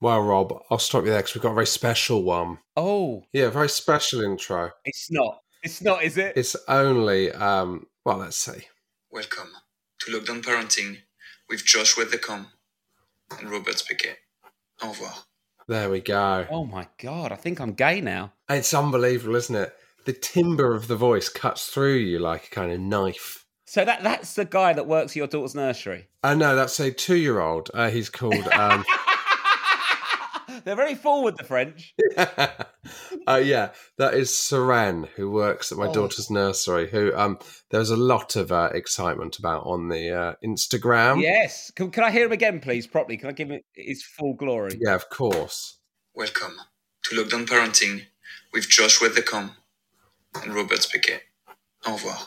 Well, Rob, I'll stop you there because we've got a very special one. Oh, Yeah, a very special intro. it's not. It's not, is it? It's only, um, well, let's see. Welcome to Lockdown Parenting with Josh Weathercombe and Robert Piquet. Au revoir. There we go. Oh my god, I think I'm gay now. It's unbelievable, isn't it? The timbre of the voice cuts through you like a kind of knife. So that that's the guy that works at your daughter's nursery. Oh, no, that's a two year old. Uh, he's called. Um, They're very forward, the French. uh, yeah, that is Seren, who works at my Oh. daughter's nursery. Who um, there was a lot of uh, excitement about on the uh, Instagram. Yes. Can, can I hear him again, please, properly? Can I give him his full glory? yeah, of course. Welcome to Lockdown Parenting with Josh Weathercombe and Robert Piquet. Au revoir.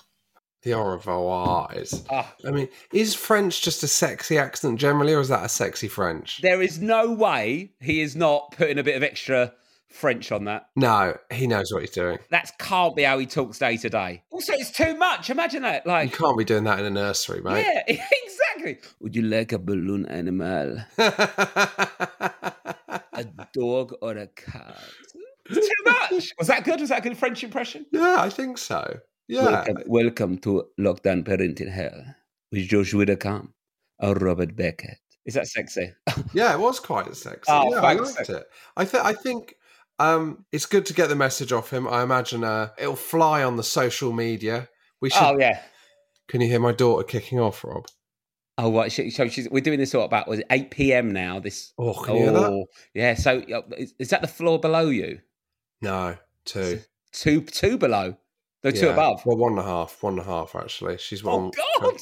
The au revoir is. Ah, I mean, is French just a sexy accent generally, or is that a sexy French? there is no way he is not putting a bit of extra French on that. No, he knows what he's doing. That can't be how he talks day to day. Also, it's too much. Imagine that. Like you can't be doing that in a nursery, mate. yeah, exactly. Would you like a balloon animal, a dog, or a cat? It's too much. Was that good? Was that a good French impression? yeah, I think so. Yeah. Welcome, welcome to Lockdown Parenting Hell with Josh Widdicombe or Robert Beckett. Is that sexy? Yeah, it was quite sexy. Oh, yeah, I liked it. I, th- I think um, it's good to get the message off him. I imagine uh, it'll fly on the social media. We should. oh yeah. Can you hear my daughter kicking off, Rob? Oh right. So so she's, we're doing this all about was it eight p.m. now? This. Oh, can you hear that? Oh, yeah. So uh, is, is that the floor below you? No, two. Two two below. No, two Yeah. above. Well, one and a half. One and a half, actually. She's one. Oh God!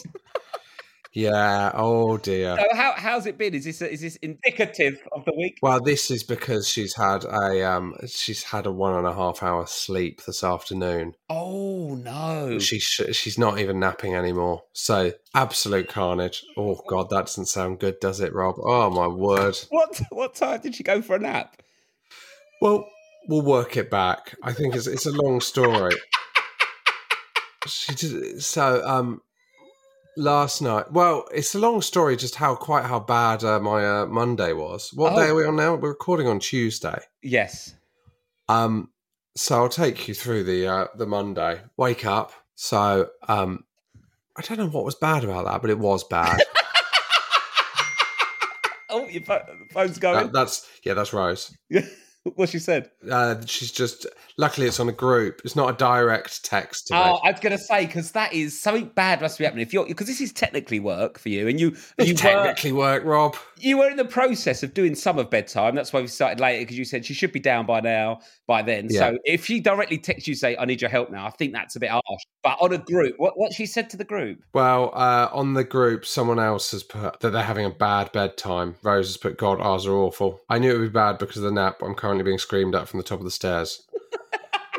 Yeah. Oh dear. So how how's it been? Is this is this indicative of the week? Well, this is because she's had a um, she's had a one and a half hour sleep this afternoon. Oh no! She sh- she's not even napping anymore. So absolute carnage. Oh god, that doesn't sound good, does it, Rob? Oh my word. What what time did she go for a nap? Well, we'll work it back. I think it's it's a long story. She did so. Um, last night. Well, it's a long story. Just how quite how bad uh, my uh, Monday was. What Oh. day are we on now? We're recording on Tuesday. Yes. Um, so I'll take you through the uh, the Monday. Wake up. So um, I don't know what was bad about that, but it was bad. Oh, your phone's going. That- that's yeah, that's Rose. what she said? Uh, she's just luckily it's on a group. It's not a direct text to me. Oh, I was going to say because that is something bad must be happening if you're because this is technically work for you, and you It you technically work, Rob. you were in the process of doing some of bedtime. That's why we started later because you said she should be down by now by then. Yeah. So if she directly texts you say I need your help now, I think that's a bit harsh. But on a group, what what she said to the group? Well, uh, on the group, someone else has put that they're having a bad bedtime. Rose has put, God, ours are awful. I knew it would be bad because of the nap. I'm currently being screamed at from the top of the stairs.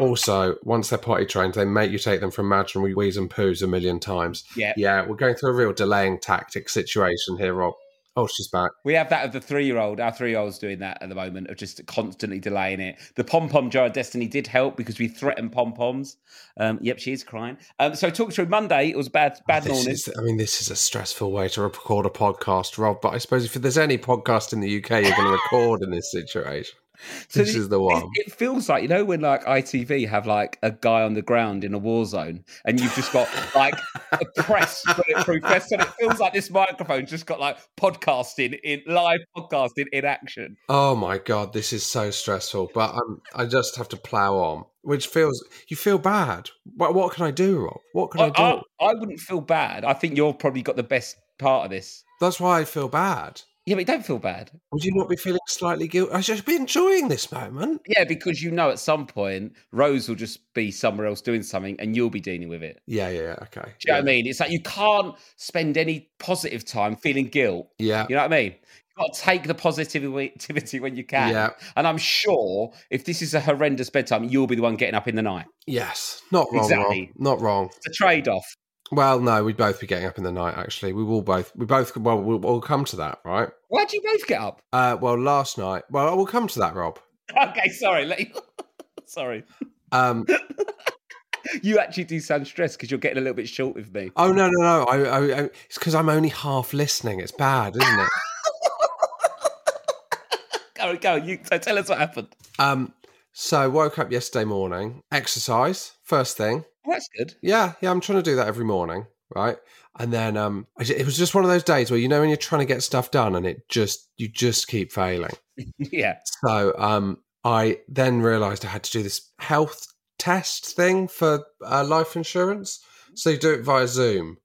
Also, once they're potty trained, they make you take them for imaginary wheeze and poos a million times. Yeah. Yeah, we're going through a real delaying tactic situation here, Rob. Oh, she's back. We have that of the three year old. Our three year old's doing that at the moment of just constantly delaying it. The pom pom jar of destiny did help because we threatened pom poms. Um, yep, she is crying. Um, so talk through Monday. It was bad, bad This morning. is, I mean, this is a stressful way to record a podcast, Rob. But I suppose if there's any podcast in the UK you're going to record in this situation, So this is the one. It, it feels like you know when like ITV have like a guy on the ground in a war zone, and you've just got like a press bulletproof vest, and it feels like this microphone's just got like podcasting in live podcasting in action. Oh my god, this is so stressful. But um, I just have to plow on, which feels you feel bad. What, what can I do, Rob? What can I, I, do? I, I wouldn't feel bad. I think you've probably got the best part of this. That's why I feel bad. Yeah, but don't feel bad. Would you not be feeling slightly guilty? I should be enjoying this moment. Yeah, because you know at some point Rose will just be somewhere else doing something, and you'll be dealing with it. Yeah, yeah, yeah, okay. Do you know what I mean? It's like you can't spend any positive time feeling guilt. Yeah, You know what I mean? You've got to take the positivity when you can. Yeah. And I'm sure if this is a horrendous bedtime, you'll be the one getting up in the night. yes, not wrong, Exactly. Rob. Not wrong. It's a trade off. Well, no, we'd both be getting up in the night. Actually, we will both. We both. Well, we'll, we'll come to that, right? Why do you both get up? Uh, well, last night. Well, we'll come to that, Rob. Okay, sorry. Let you... sorry. Um, You actually do sound stressed because you're getting a little bit short with me. oh no, no, no! I, I, I it's because I'm only half listening. It's bad, isn't it? Go, go. You, so tell us what happened. um, so woke up yesterday morning, exercise first thing. Well, that's good. Yeah, yeah, I'm trying to do that every morning, right? And then um, it was just one of those days where you know when you're trying to get stuff done and it just you just keep failing. yeah. So um, I then realised I had to do this health test thing for uh, life insurance. So you do it via Zoom,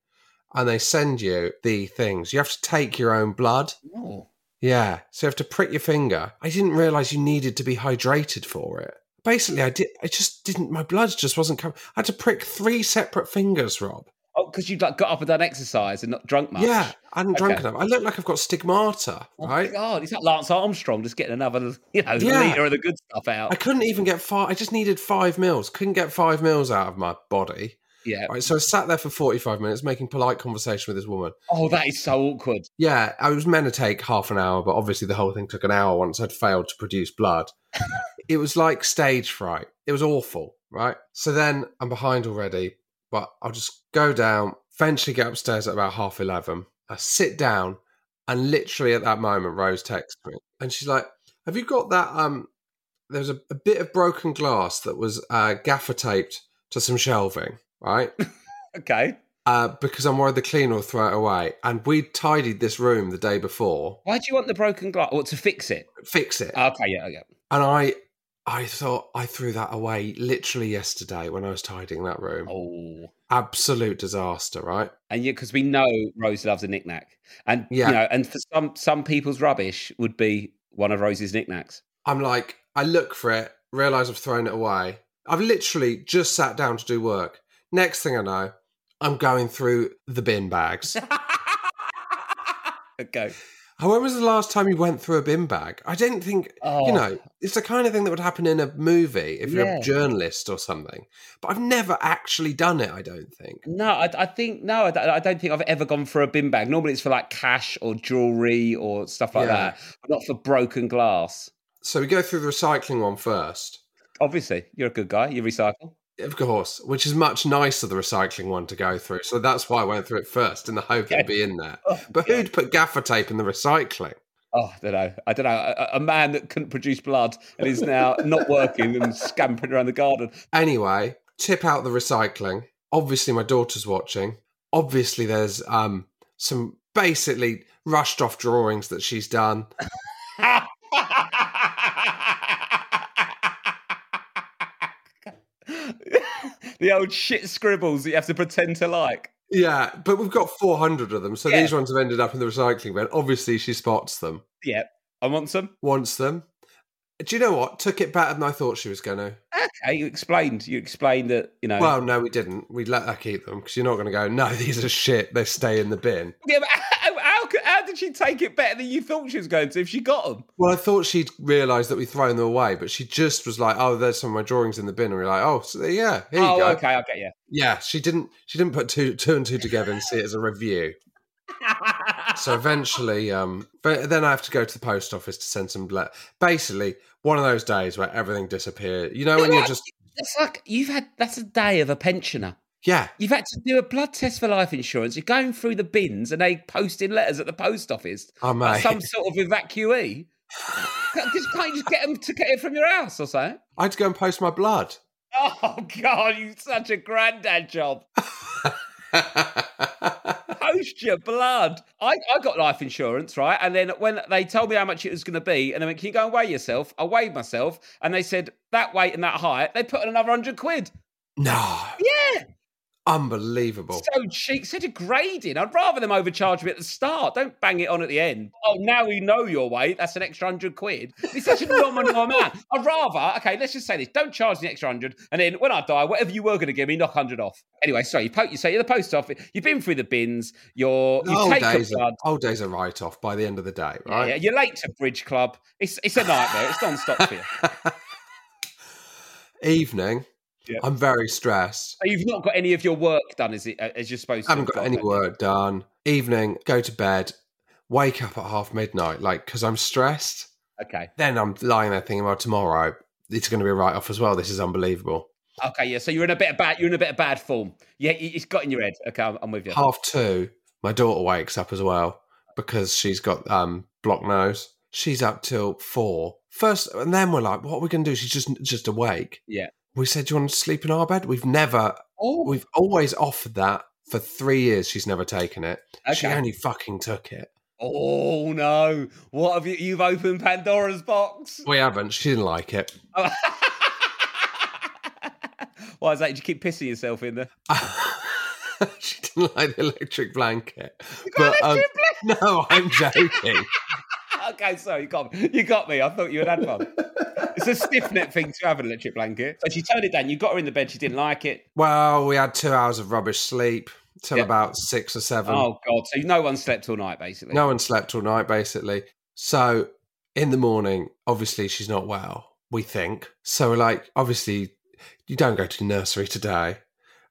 and they send you the things. You have to take your own blood. Oh. Yeah, so you have to prick your finger. I didn't realise you needed to be hydrated for it. Basically, I did. I just didn't. My blood just wasn't coming. I had to prick three separate fingers, Rob. Oh, because you like got up and done exercise and not drunk much. Yeah, I hadn't drunk enough. I look like I've got stigmata, Oh, right? God, it's like Lance Armstrong just getting another, you know, Yeah. liter of the good stuff out. I couldn't even get five. I just needed five mils. Couldn't get five mils out of my body. Yeah. Right, so I sat there for 45 minutes making polite conversation with this woman. Oh, that is so awkward. Yeah, I was meant to take half an hour, but obviously the whole thing took an hour once I'd failed to produce blood. it was like stage fright. It was awful, right? So then I'm behind already, but I'll just go down, eventually get upstairs at about half 11. I sit down, and literally at that moment, Rose texts me. And she's like, Have you got that? Um, There's a, a bit of broken glass that was uh, gaffer taped to some shelving, right? Okay. uh, because I'm worried the cleaner will throw it away. And we tidied this room the day before, Why do you want the broken glass? Or to fix it? fix it. Okay, yeah, yeah. and I, I thought I threw that away literally yesterday when I was tidying that room. Oh. Absolute disaster, right? And yeah, because we know Rose loves a knickknack. And, Yeah. you know, and for some, some people's rubbish would be one of Rose's knickknacks. I'm like, I look for it, realize I've thrown it away. I've literally just sat down to do work. Next thing I know, I'm going through the bin bags. okay. Oh, when was the last time you went through a bin bag? I didn't think, Oh. you know, it's the kind of thing that would happen in a movie if you're Yeah. a journalist or something. But I've never actually done it, I don't think. No, I, I think no, I, don't- I don't think I've ever gone for a bin bag. Normally, it's for like cash or jewelry or stuff like Yeah. that, but not for broken glass. So we go through the recycling one first. Obviously, you're a good guy. You recycle. Of course, which is much nicer, the recycling one to go through. So that's why I went through it first in the hope it'd be in there. Oh, But who'd put gaffer tape in the recycling? Oh, I don't know. I don't know. A, a man that couldn't produce blood and is now not working and scampering around the garden. Anyway, tip out the recycling. Obviously, my daughter's watching. Obviously, there's um some basically rushed off drawings that she's done. the old shit scribbles that you have to pretend to like. Yeah, but we've got 400 of them. So Yeah. these ones have ended up in the recycling bin. Obviously, she spots them, Yeah, I want some. wants them. Do you know what? Took it better than I thought she was going to. Okay, you explained. You explained that you know. Well, no, we didn't. We let her keep them because you're not going to go, no, these are shit. They stay in the bin. yeah, but how, could- how did she take it better than you thought she was going to if she got them? Well, I thought she'd realised that we'd thrown them away, but she just was like, "Oh, there's some of my drawings in the bin," and we are like, "Oh, so there- yeah, here you go. oh, okay, get you. Yeah, she didn't. She didn't put two, two and two together and see it as a review. so eventually, um, but then I have to go to the post office to send some. Le- Basically, one of those days where everything disappeared. You know, when you're just It's like you've had that's a day of a pensioner. Yeah, You've had to do a blood test for life insurance. You're going through the bins and they posting letters at the post office. oh mate. some sort of evacuee. Can't- Just can't you just get them to get it from your house or something? I had to go and post my blood. Oh God, you such a granddad job. Post your blood. I, I got life insurance, right? And then when they told me how much it was going to be, and I went, "Can you go and weigh yourself?" I weighed myself, and they said that weight and that height. They put in another hundred quid. no, Yeah, unbelievable. so cheap, so degrading. I'd rather them overcharge me at the start. Don't bang it on at the end. Oh, now we know your weight. That's an extra hundred quid. It's such a nominal amount. I'd rather, okay, let's just say this. Don't charge the extra hundred, and then when I die, whatever you were going to give me, knock hundred off. Anyway, sorry, you po- you say you're the post office. You've been through the bins. You're you old days, are, old days are write off by the end of the day, right? Yeah, you're late to bridge club. It's it's a nightmare. It's non-stop for you. Evening, Yeah. I'm very stressed. You've not got any of your work done is it as you're supposed to. I haven't got any work done. Evening, go to bed, wake up at half midnight, like because I'm stressed. Okay. Then I'm lying there thinking, well, tomorrow it's going to be a write off as well. This is unbelievable. Okay, yeah. So you're in a bit of bad. You're in a bit of bad form. Yeah, it- it's got in your head. Okay, I'm, I'm with you. Half two, my daughter wakes up as well because she's got um block nose. She's up till four. First, and then we're like, what are we going to do? She's just just awake. Yeah. We said, do you want to sleep in our bed? We've never, Oh, we've always offered that for three years. She's never taken it. She only fucking took it. Oh no! What have you? You've opened Pandora's box. We haven't. She didn't like it. Why is that? Did you keep pissing yourself in there? she didn't like the electric blanket. But um, no, I'm joking. Okay, sorry, you got me. You got me. I thought you had had one. it's a stiff neck thing to have an electric blanket. So she turned it down. You got her in the bed. She didn't like it. Well, we had two hours of rubbish sleep till Yeah. about six or seven. Oh god! So no one slept all night, basically. No one slept all night, basically. So in the morning, obviously she's not well. We think so. Like, obviously, you don't go to nursery today.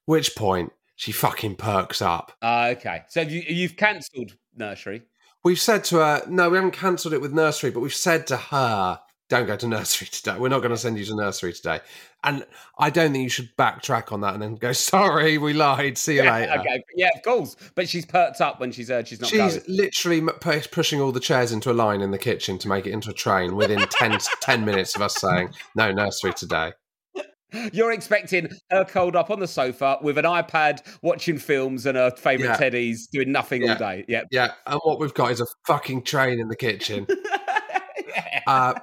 Which point she fucking perks up. Ah, okay. So you, you've cancelled nursery. We've said to her, no, we haven't cancelled it with nursery, but we've said to her, don't go to nursery today. We're not going to send you to nursery today. And I don't think you should backtrack on that and then go, sorry, we lied. See you later. Okay. Yeah, of course. But she's perked up when she's heard she's not She's going. literally m- pushing all the chairs into a line in the kitchen to make it into a train within 10, 10 minutes of us saying, no nursery today. You're expecting her curled up on the sofa with an iPad, watching films and her favourite Yeah. teddies, doing nothing Yeah. all day. Yeah. Yeah. And what we've got is a fucking train in the kitchen. Uh,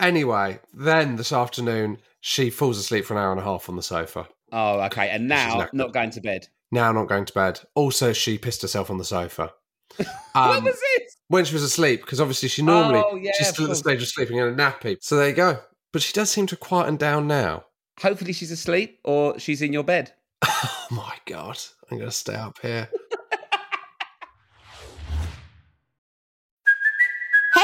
anyway, then this afternoon, she falls asleep for an hour and a half on the sofa. oh, okay. And now not going to bed. Now not going to bed. Also, she pissed herself on the sofa. what Um, was this? when she was asleep, because obviously she normally Oh, yeah, she's still at the stage of sleeping in a nappy. So there you go. But she does seem to quieten down now. Hopefully she's asleep or she's in your bed. Oh my god, I'm to stay up here.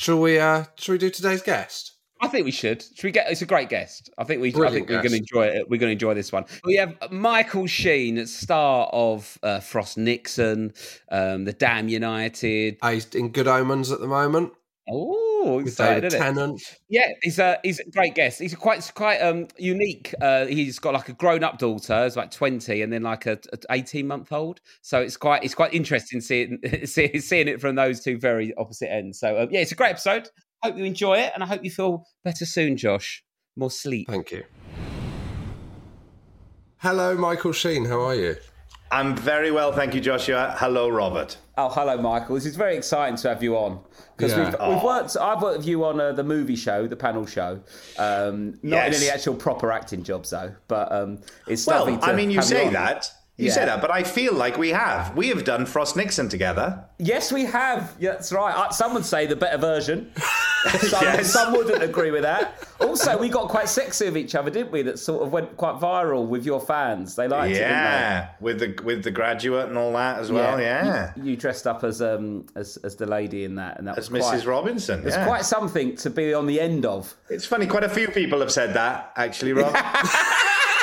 Shall we? Uh, shall we do today's guest? I think we should. Should we get? It's a great guest. I think we. I Brilliant think we're going to enjoy it. We're going to enjoy this one. We have Michael Sheen, star of uh, Frost Nixon, um, the Damned United. Uh, he's in Good Omens at the moment Oh, with excited! David? Tennant. Yeah, he's a he's a great guest. He's quite quite um unique. Uh, he's got like a grown up daughter, who's like twenty, and then like a, a eighteen month old. So it's quite it's quite interesting seeing see- seeing it from those two very opposite ends. So um, yeah, it's a great episode. Hope you enjoy it, and I hope you feel better soon, Josh. More sleep. Thank you. Hello, Michael Sheen. How are you? I'm very well, thank you, Joshua. Hello, Robert. Oh, hello, Michael. This is very exciting to have you on because Yeah. we've, we've worked. I've worked with you on uh, the movie show, the panel show. Um, not in Yes. any actual proper acting jobs though, but um, it's Well, to I mean, you say on. that. You Yeah. say that, but I feel like we have. We have done Frost Nixon together. Yes, we have. Yeah, that's right. Some would say the better version. Some, Yes. some wouldn't agree with that. Also, we got quite sexy with each other, didn't we? That sort of went quite viral with your fans. They liked it. yeah, with the with the graduate and all that as well. Yeah, You, you dressed up as um as, as the lady in that, and that as was Mrs. quite, Robinson. It's yeah. quite something to be on the end of. It's funny. Quite a few people have said that actually, Rob.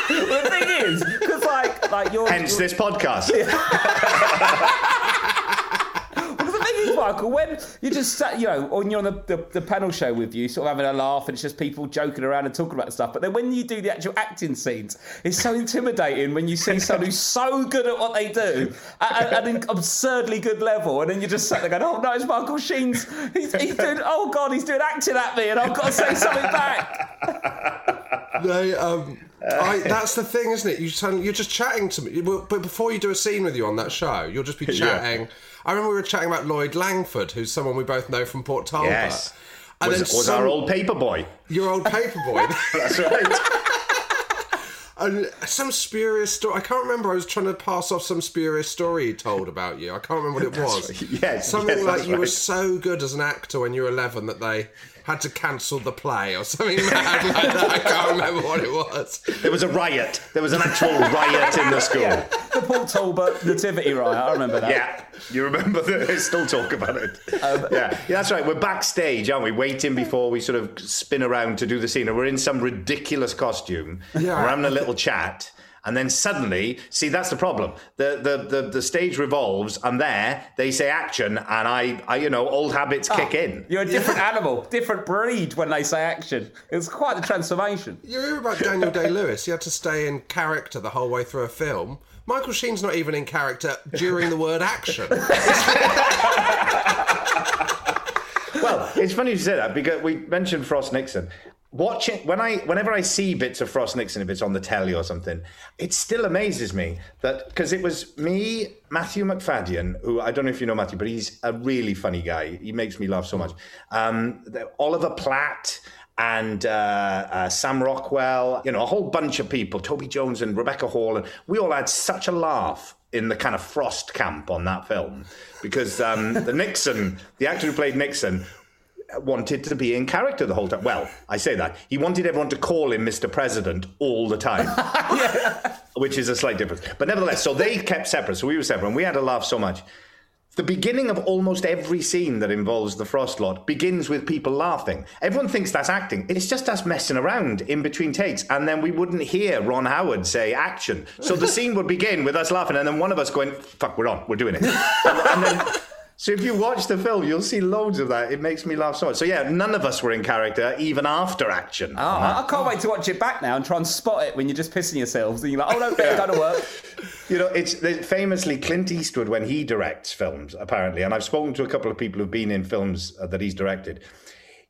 Well, the thing is, because like like you're. Hence this podcast. Well, the thing is, Michael, when you just sat, you know, when you're on the, the, the panel show with you, sort of having a laugh, and it's just people joking around and talking about stuff. But then when you do the actual acting scenes, it's so intimidating when you see someone who's so good at what they do at, at an absurdly good level, and then you just sat there going, "Oh no, it's Michael Sheen's. He's, he's doing. Oh God, he's doing acting at me, and I've got to say something back." They, um, I, that's the thing, isn't it? You you're just chatting to me, but before you do a scene with you on that show, you'll just be chatting. I remember we were chatting about Lloyd Langford, who's someone we both know from Port Talbot. Yes. and was, was some- our old paper boy. your old paper boy. That's right. And some spurious story. I can't remember. I was trying to pass off some spurious story he told about you. I can't remember what it was. right. Yes, something yes, like you were so good as an actor when you were eleven that they had to cancel the play or something mad like that. I can't remember what it was. There was a riot. There was an actual riot in the school. Yeah, the Port Talbot nativity riot. I remember that. Yeah, you remember that? They still talk about it. Um, yeah. yeah, that's right. We're backstage, aren't we? Waiting before we sort of spin around to do the scene, and we're in some ridiculous costume. Yeah. We're having a little chat. And then suddenly, see, that's the problem. The, the the the stage revolves, and there they say action, and I, I you know, old habits kick ah, in. You're a different animal, different breed when they say action. It's quite the transformation. You hear about Daniel Day Lewis? He had to stay in character the whole way through a film. Michael Sheen's not even in character during the word action. Well, it's funny you say that because we mentioned Frost Nixon. Watching when I whenever I see bits of Frost Nixon, if it's on the telly or something, it still amazes me that because it was me, Matthew Macfadyen, who I don't know if you know Matthew, but he's a really funny guy. He makes me laugh so much. Um, Oliver Platt and uh, uh, Sam Rockwell, you know, a whole bunch of people, Toby Jones and Rebecca Hall, and we all had such a laugh in the kind of Frost camp on that film because um, the Nixon, the actor who played Nixon, wanted to be in character the whole time. Well, I say that. He wanted everyone to call him Mr. President all the time. Which is a slight difference. But nevertheless, so they kept separate. So we were separate and we had to laugh so much. The beginning of almost every scene that involves the Frost lot begins with people laughing. Everyone thinks that's acting. It's just us messing around in between takes. And then we wouldn't hear Ron Howard say action. So the scene would begin with us laughing and then one of us going, fuck, we're on, we're doing it. and then so if you watch the film, you'll see loads of that. It makes me laugh so much. So yeah, none of us were in character even after action. Oh, I I can't wait to watch it back now and try and spot it when you're just pissing yourselves and you're like, oh no, it's to work. You know, it's famously Clint Eastwood when he directs films, apparently, and I've spoken to a couple of people who've been in films uh, that he's directed.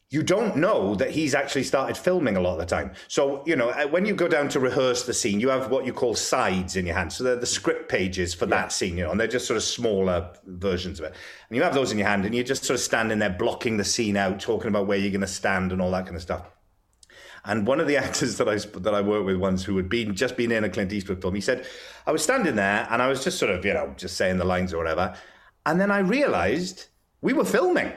You don't know that he's actually started filming a lot of the time. So, you know, uh, when you go down to rehearse the scene, you have what you call sides in your hand. So they're the script pages for that scene, you know, and they're just sort of smaller versions of it. And you have those in your hand, and you're just sort of standing there blocking the scene out, talking about where you're going to stand and all that kind of stuff. And one of the actors that I that I worked with once, who had been just been in a Clint Eastwood film, he said, "I was standing there and I was just sort of, you know, just saying the lines or whatever, and then I realised we were filming."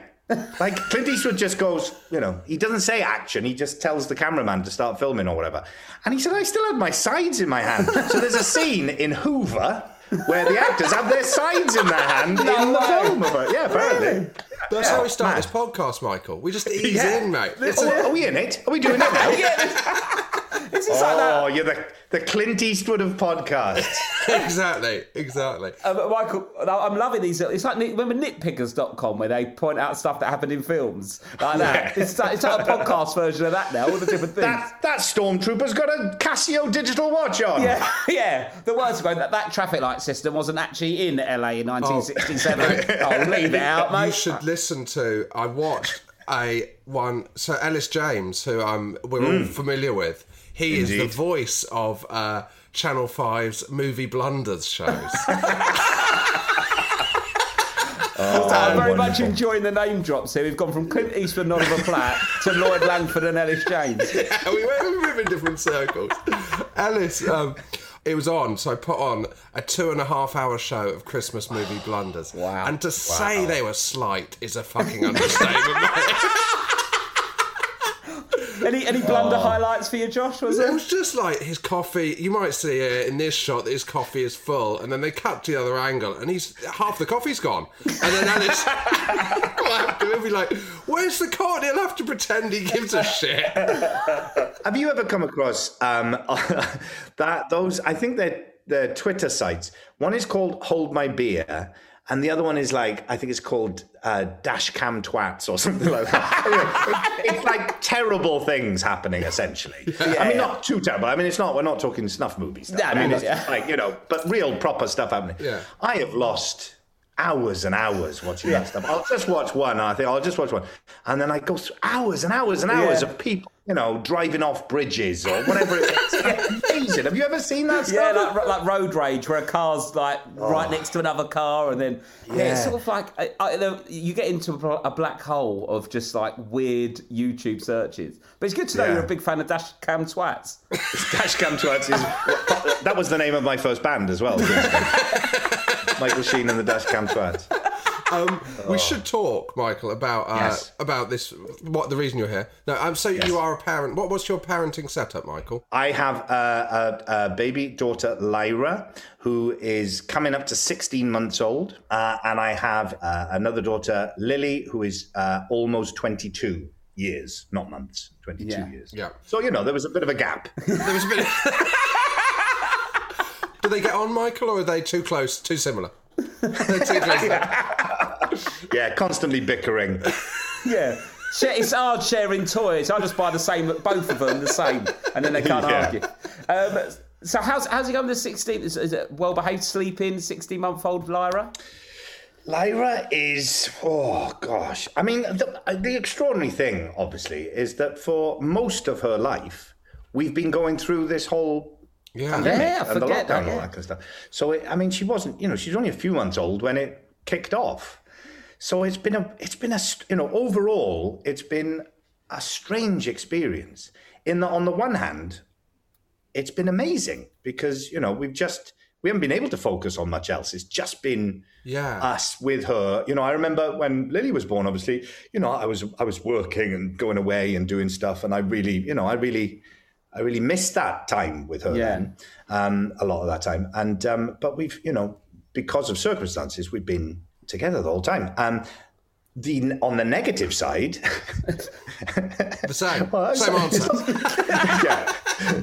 Like Clint Eastwood just goes, you know, he doesn't say action. He just tells the cameraman to start filming or whatever. And he said, I still had my sides in my hand. so there's a scene in Hoover where the actors have their sides in their hand in the film. Of it. Yeah, apparently. That's Yeah, how we start mad. this podcast, Michael. We just ease Yeah. in, mate. Oh, are we in it? Are we doing it now? It's just like that. Oh, you're the, the Clint Eastwood of podcasts. exactly, exactly. Uh, Michael, I'm loving these. It's like remember nitpickers.com where they point out stuff that happened in films like that. Yeah. It's, like, it's like a podcast version of that now, all the different things. that, that stormtrooper's got a Casio digital watch on. yeah, yeah. The words going that that traffic light system wasn't actually in LA in 1967. Oh, leave it out, You should listen to. I watched a one. So Ellis James, who um we're all familiar with, he is the voice of uh, Channel 5's movie blunders shows. I'm very much enjoying the name drops here. We've gone from Clint Eastwood and Oliver Platt to Lloyd Langford and Ellis James. we went we move in different circles. Ellis, um, it was on, so I put on a two and a half hour show of Christmas movie blunders. Wow. And to say they were slight is a fucking understatement. Mate. Any any blunder highlights for you, Josh? Was It It was just like his coffee. You might see uh, in this shot that his coffee is full, and then they cut to the other angle, and he's half the coffee's gone. And then Ellis will have to be like, "Where's the card?" He'll have to pretend he gives a shit. Have you ever come across um, that those? I think they're, they're Twitter sites. One is called Hold My Beer, and the other one is like I think it's called uh, Dash Cam Twats or something like that. It's like terrible things happening essentially. I mean, not too terrible. I mean, it's not. We're not talking snuff movies. No, I mean, it's yeah. like you know, but real proper stuff happening. Yeah. I have lost hours and hours watching that stuff. I'll just watch one, I think I'll just watch one, and then I go through hours and hours and hours Yeah. of people, you know, driving off bridges or whatever. it is. Amazing. Have you ever seen that Yeah, stuff? like, like road rage, where a car's like right oh. next to another car, and then yeah, it's sort of like I, I, you get into a, a black hole of just like weird YouTube searches. But it's good to know Yeah. you're a big fan of Dash Cam Twats. Dash Cam Twats is that was the name of my first band as well. Michael Sheen and the Dash Cam Twats. Um, We should talk, Michael, about uh, Yes. about this. What the reason you're here? No, um, so you are a parent. What was your parenting setup, Michael? I have a, a, a baby daughter, Lyra, who is coming up to 16 months old. Uh, and I have uh, another daughter, Lily, who is uh, almost 22 years, not months, 22 Yeah. years. Yeah. So, you know, there was a bit of a gap. There was a bit. Do they get on, Michael, or are they too close, too similar? They're too close. yeah, constantly bickering. Yeah. It's hard sharing toys. I just buy the same, both of them the same, and then they can't Yeah. argue. Um, so how's how's he going to 16? Is, is it well behaved sleeping 16 month old Lyra? Lyra is, oh gosh. I mean, the, the extraordinary thing, obviously, is that for most of her life, we've been going through this whole Yeah. pandemic Yeah, and the lockdown that, and all that kind of stuff. So, it, I mean, she wasn't, you know, she's only a few months old when it kicked off. So it's been a, it's been a, you know, overall, it's been a strange experience. In that, on the one hand, it's been amazing because you know we've just we haven't been able to focus on much else. It's just been Yeah. us with her. You know, I remember when Lily was born. Obviously, you know, I was I was working and going away and doing stuff, and I really, you know, I really. I really missed that time with her Yeah. then, um, a lot of that time. And um, but we've, you know, because of circumstances, we've been together the whole time. Um, the on the negative side, The same. Well, same it's- answer. yeah.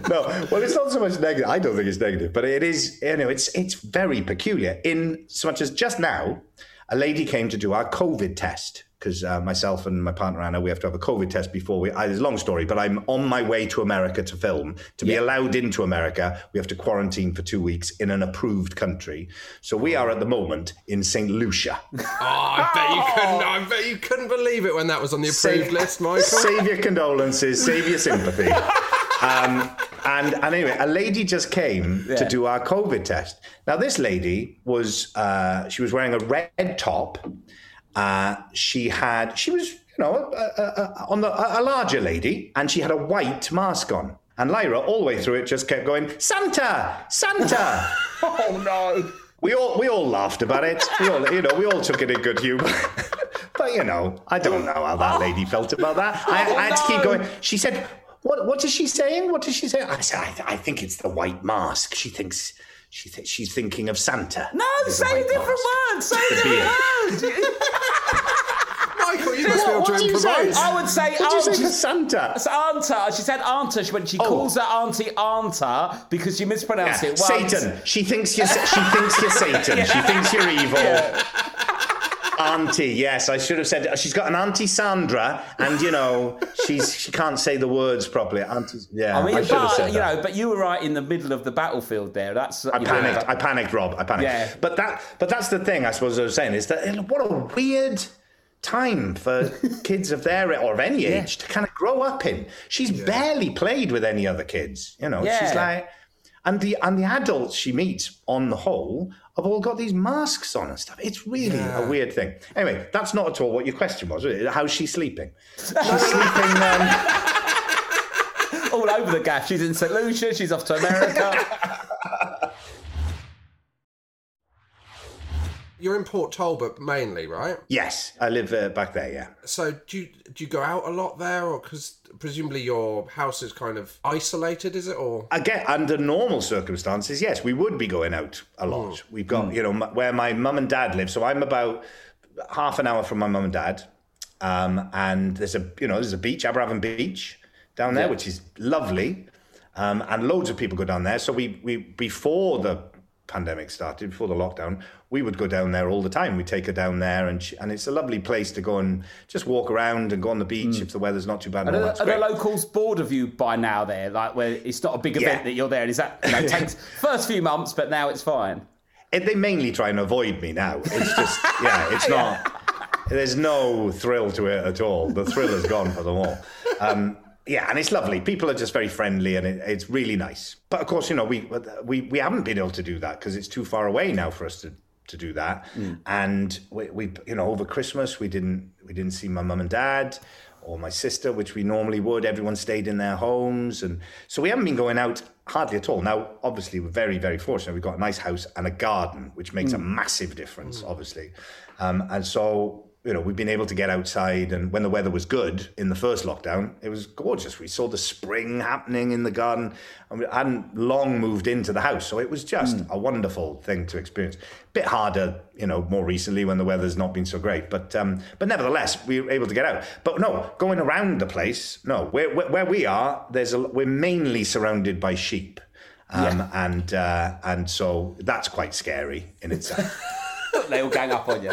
No, well, it's not so much negative. I don't think it's negative, but it is. You know, it's it's very peculiar. In so much as just now, a lady came to do our COVID test because uh, myself and my partner Anna, we have to have a COVID test before we. I, it's a long story, but I'm on my way to America to film. To be allowed into America, we have to quarantine for two weeks in an approved country. So we are at the moment in Saint Lucia. Oh, I bet you couldn't. I bet you couldn't believe it when that was on the approved Save- list, Michael. Save your condolences, save your sympathy. Um, and, and anyway, a lady just came to do our COVID test. Now, this lady was uh, she was wearing a red top. Uh, she had she was you know a, a, a, on the a, larger lady, and she had a white mask on. And Lyra, all the way through it, just kept going, Santa, Santa. Oh no! We all we all laughed about it. We all you know we all took it in good humour. but you know, I don't know how that lady felt about that. I, I had to keep going. She said, "What what is she saying? What is she saying?" I said, "I, I think it's the white mask. She thinks she th- she's thinking of Santa." No, the say a different mask. word. Say a The different beard. word. Michael, you must be able What to do you say? improvise. I would say What did say Santa? It's Anta. She said Anta. She, when she oh. calls her auntie Anta because you mispronounced Yeah, it once. Satan. She thinks you're she thinks you're Satan. She thinks you're evil. Auntie, yes, I should have said. She's got an auntie Sandra, and you know she's she can't say the words properly. Auntie, yeah, I mean, should have but you know, but you were right in the middle of the battlefield there. That's I know, panicked. but- I panicked, Rob. I panicked. Yeah. But that, but that's the thing. I suppose I was saying is that what a weird time for kids of their or of any age to kind of grow up in. She's barely played with any other kids. You know, she's like, and the and the adults she meets on the whole have all got these masks on and stuff. It's really a weird thing. Anyway, that's not at all what your question was. was it? How's she sleeping? She's sleeping. Um, all over the gaff. She's in St. Lucia. She's off to America. You're in Port Talbot mainly, right? Yes, I live uh, back there. Yeah. So do you do you go out a lot there, or because presumably your house is kind of isolated, is it? Or Again, under normal circumstances, yes, we would be going out a lot. We've got, you know, m- where my mum and dad live. So I'm about half an hour from my mum and dad. Um, and there's a, you know, there's a beach, Aberavon Beach down there, which is lovely. Um, and loads of people go down there. So we, we, before the pandemic started, before the lockdown, we would go down there all the time. We'd take her down there and, she, and it's a lovely place to go and just walk around and go on the beach if the weather's not too bad. Are and all the, are the locals bored of you by now? There, like where it's not a big event Yeah. that you're there. and Is that you know, it takes first few months, but now it's fine. It, they mainly try and avoid me now. It's just, yeah, it's not. There's no thrill to it at all. The thrill is gone for them all. Um, yeah, and it's lovely. People are just very friendly, and it, it's really nice. But of course, you know, we we we haven't been able to do that because it's too far away now for us to to do that. Mm. And we, we, you know, over Christmas we didn't we didn't see my mum and dad or my sister, which we normally would. Everyone stayed in their homes, and so we haven't been going out hardly at all. Now, obviously, we're very very fortunate. We've got a nice house and a garden, which makes a mm. massive difference, mm. obviously. Um, and so you know, we've been able to get outside, and when the weather was good in the first lockdown, it was gorgeous. We saw the spring happening in the garden, and we hadn't long moved into the house, so it was just a wonderful thing to experience. Bit harder, you know, more recently when the weather's not been so great, but um, but nevertheless, we were able to get out. But no, going around the place, no, where where, where we are, there's a, we're mainly surrounded by sheep. Um, and uh, and so that's quite scary in itself. They all gang up on you.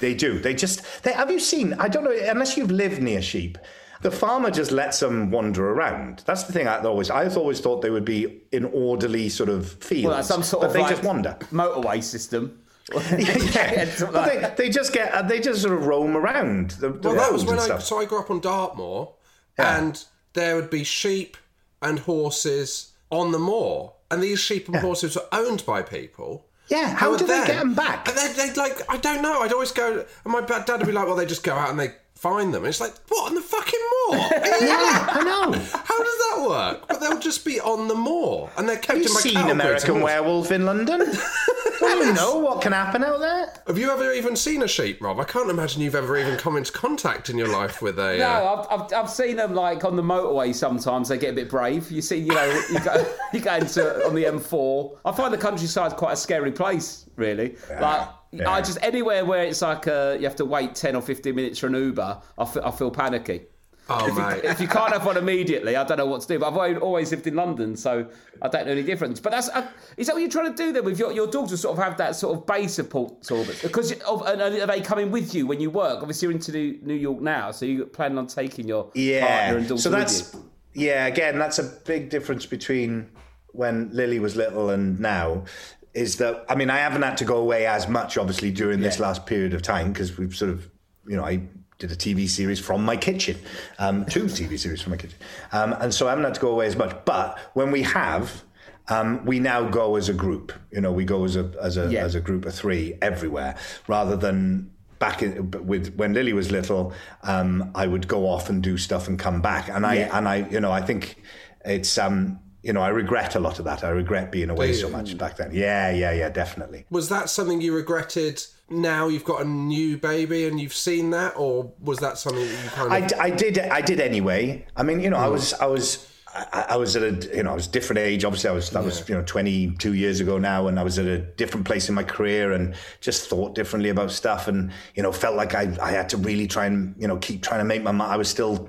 They do. They just. They, have you seen? I don't know. Unless you've lived near sheep, the farmer just lets them wander around. That's the thing. I always. I always thought they would be in orderly sort of fields. Well, that's some sort but of they like just wander. motorway system. yeah. something But like- they, they just get. uh, They just sort of roam around the, the well, that was when I stuff. so I grew up on Dartmoor, Yeah. and there would be sheep and horses on the moor, and these sheep and horses were owned by people. Yeah, how who do were they get them back? And they'd, they'd like, I don't know. I'd always go, and my dad would be like, "Well, they just go out and they find them." And it's like, what on the fucking moor? yeah, I know. How does that work? But they'll just be on the moor, and they're kept Have you in my seen cattle grids American. Werewolf in London? Don't you know what can happen out there? Have you ever even seen a sheep, Rob? I can't imagine you've ever even come into contact in your life with a. No, uh, I've, I've, I've seen them like on the motorway. Sometimes they get a bit brave. You see, you know, you go you go into on the M4. I find the countryside quite a scary place, really. like yeah. I just anywhere where it's like uh, you have to wait ten or fifteen minutes for an Uber, I feel, I feel panicky. Oh, mate. If you can't have one immediately, I don't know what to do. But I've always lived in London, so I don't know any difference. But that's uh, is that what you're trying to do then with your your dogs to sort of have that sort of base of Port Talbot? Because of, and are they coming with you when you work? Obviously, you're into New New York now, so you're planning on taking your yeah. partner Yeah. and daughter So with that's you. yeah. Again, that's a big difference between when Lily was little and now. Is that I mean I haven't had to go away as much obviously during this last period of time because we've sort of you know I did a TV series from my kitchen, um, two TV series from my kitchen, um, and so I haven't had to go away as much. But when we have. Um, we now go as a group, you know. We go as a as a Yeah. as a group of three everywhere, rather than back in, with when Lily was little, um, I would go off and do stuff and come back, and I Yeah. and I, you know, I think it's um, you know, I regret a lot of that. I regret being away so much back then. Yeah, yeah, yeah, definitely. Was that something you regretted now you've got a new baby and you've seen that? Or was that something that you kind of. I, I did I did anyway. I mean, you know, I was I was I, I was at a you know I was different age. Obviously, I was that was you know twenty two years ago now, and I was at a different place in my career, and just thought differently about stuff, and you know felt like I I had to really try and you know keep trying to make my I was still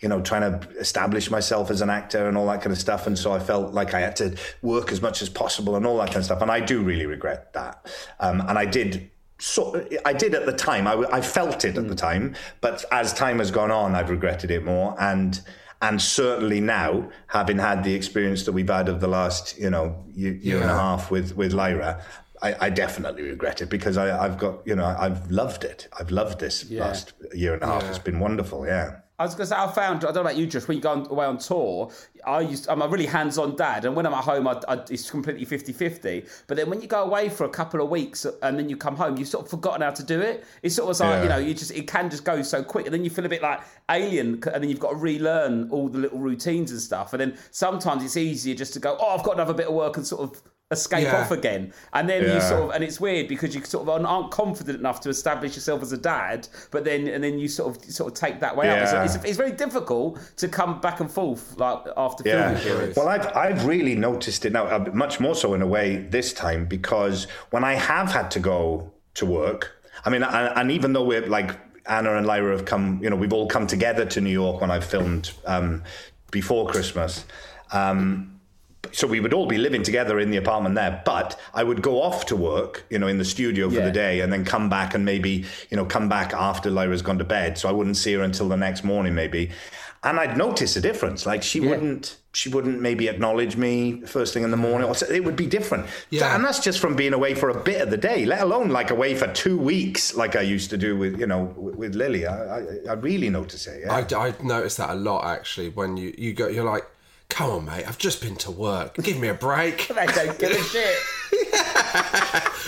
you know trying to establish myself as an actor and all that kind of stuff, and so I felt like I had to work as much as possible and all that kind of stuff, and I do really regret that, um, and I did so I did at the time. I, I felt it at the mm. time, but as time has gone on, I've regretted it more. And and certainly now, having had the experience that we've had of the last, you know, year, year and a half with with Lyra, I, I definitely regret it because I, I've got, you know, I've loved it. I've loved this last year and a half. It's been wonderful. Yeah. I was going to say, I found, I don't know about you, Josh, when you go on, away on tour, I used, I'm a really hands on dad. And when I'm at home, I, I, it's completely 50 50. But then when you go away for a couple of weeks and then you come home, you've sort of forgotten how to do it. It's sort of like, Yeah. you know, you just, it can just go so quick. And then you feel a bit like alien. And then you've got to relearn all the little routines and stuff. And then sometimes it's easier just to go, oh, I've got another bit of work and sort of escape Yeah. off again. And then you sort of, and it's weird because you sort of aren't- aren't confident enough to establish yourself as a dad, but then and then you sort of sort of take that way out. Yeah. It's, it's, it's very difficult to come back and forth like after Yeah. filming periods. Well, I've I've really noticed it now, uh, much more so in a way this time because when I have had to go to work, I mean, and, and even though we're like Anna and Lyra have come, you know, we've all come together to New York when I've filmed um, before Christmas. Um, so we would all be living together in the apartment there but i would go off to work you know in the studio for Yeah. the day and then come back and maybe you know come back after lyra's gone to bed. So i wouldn't see her until the next morning maybe. And i'd notice a difference. Like she wouldn't she wouldn't maybe acknowledge me first thing in the morning. Or it would be different. Yeah. and that's just from being away for a bit of the day let alone like away for two weeks like i used to do with you know with with lily. I, I, I really notice it yeah. I, I noticed that a lot actually when you, you go, you're like, come on, mate, I've just been to work. Give me a break. they don't give a shit.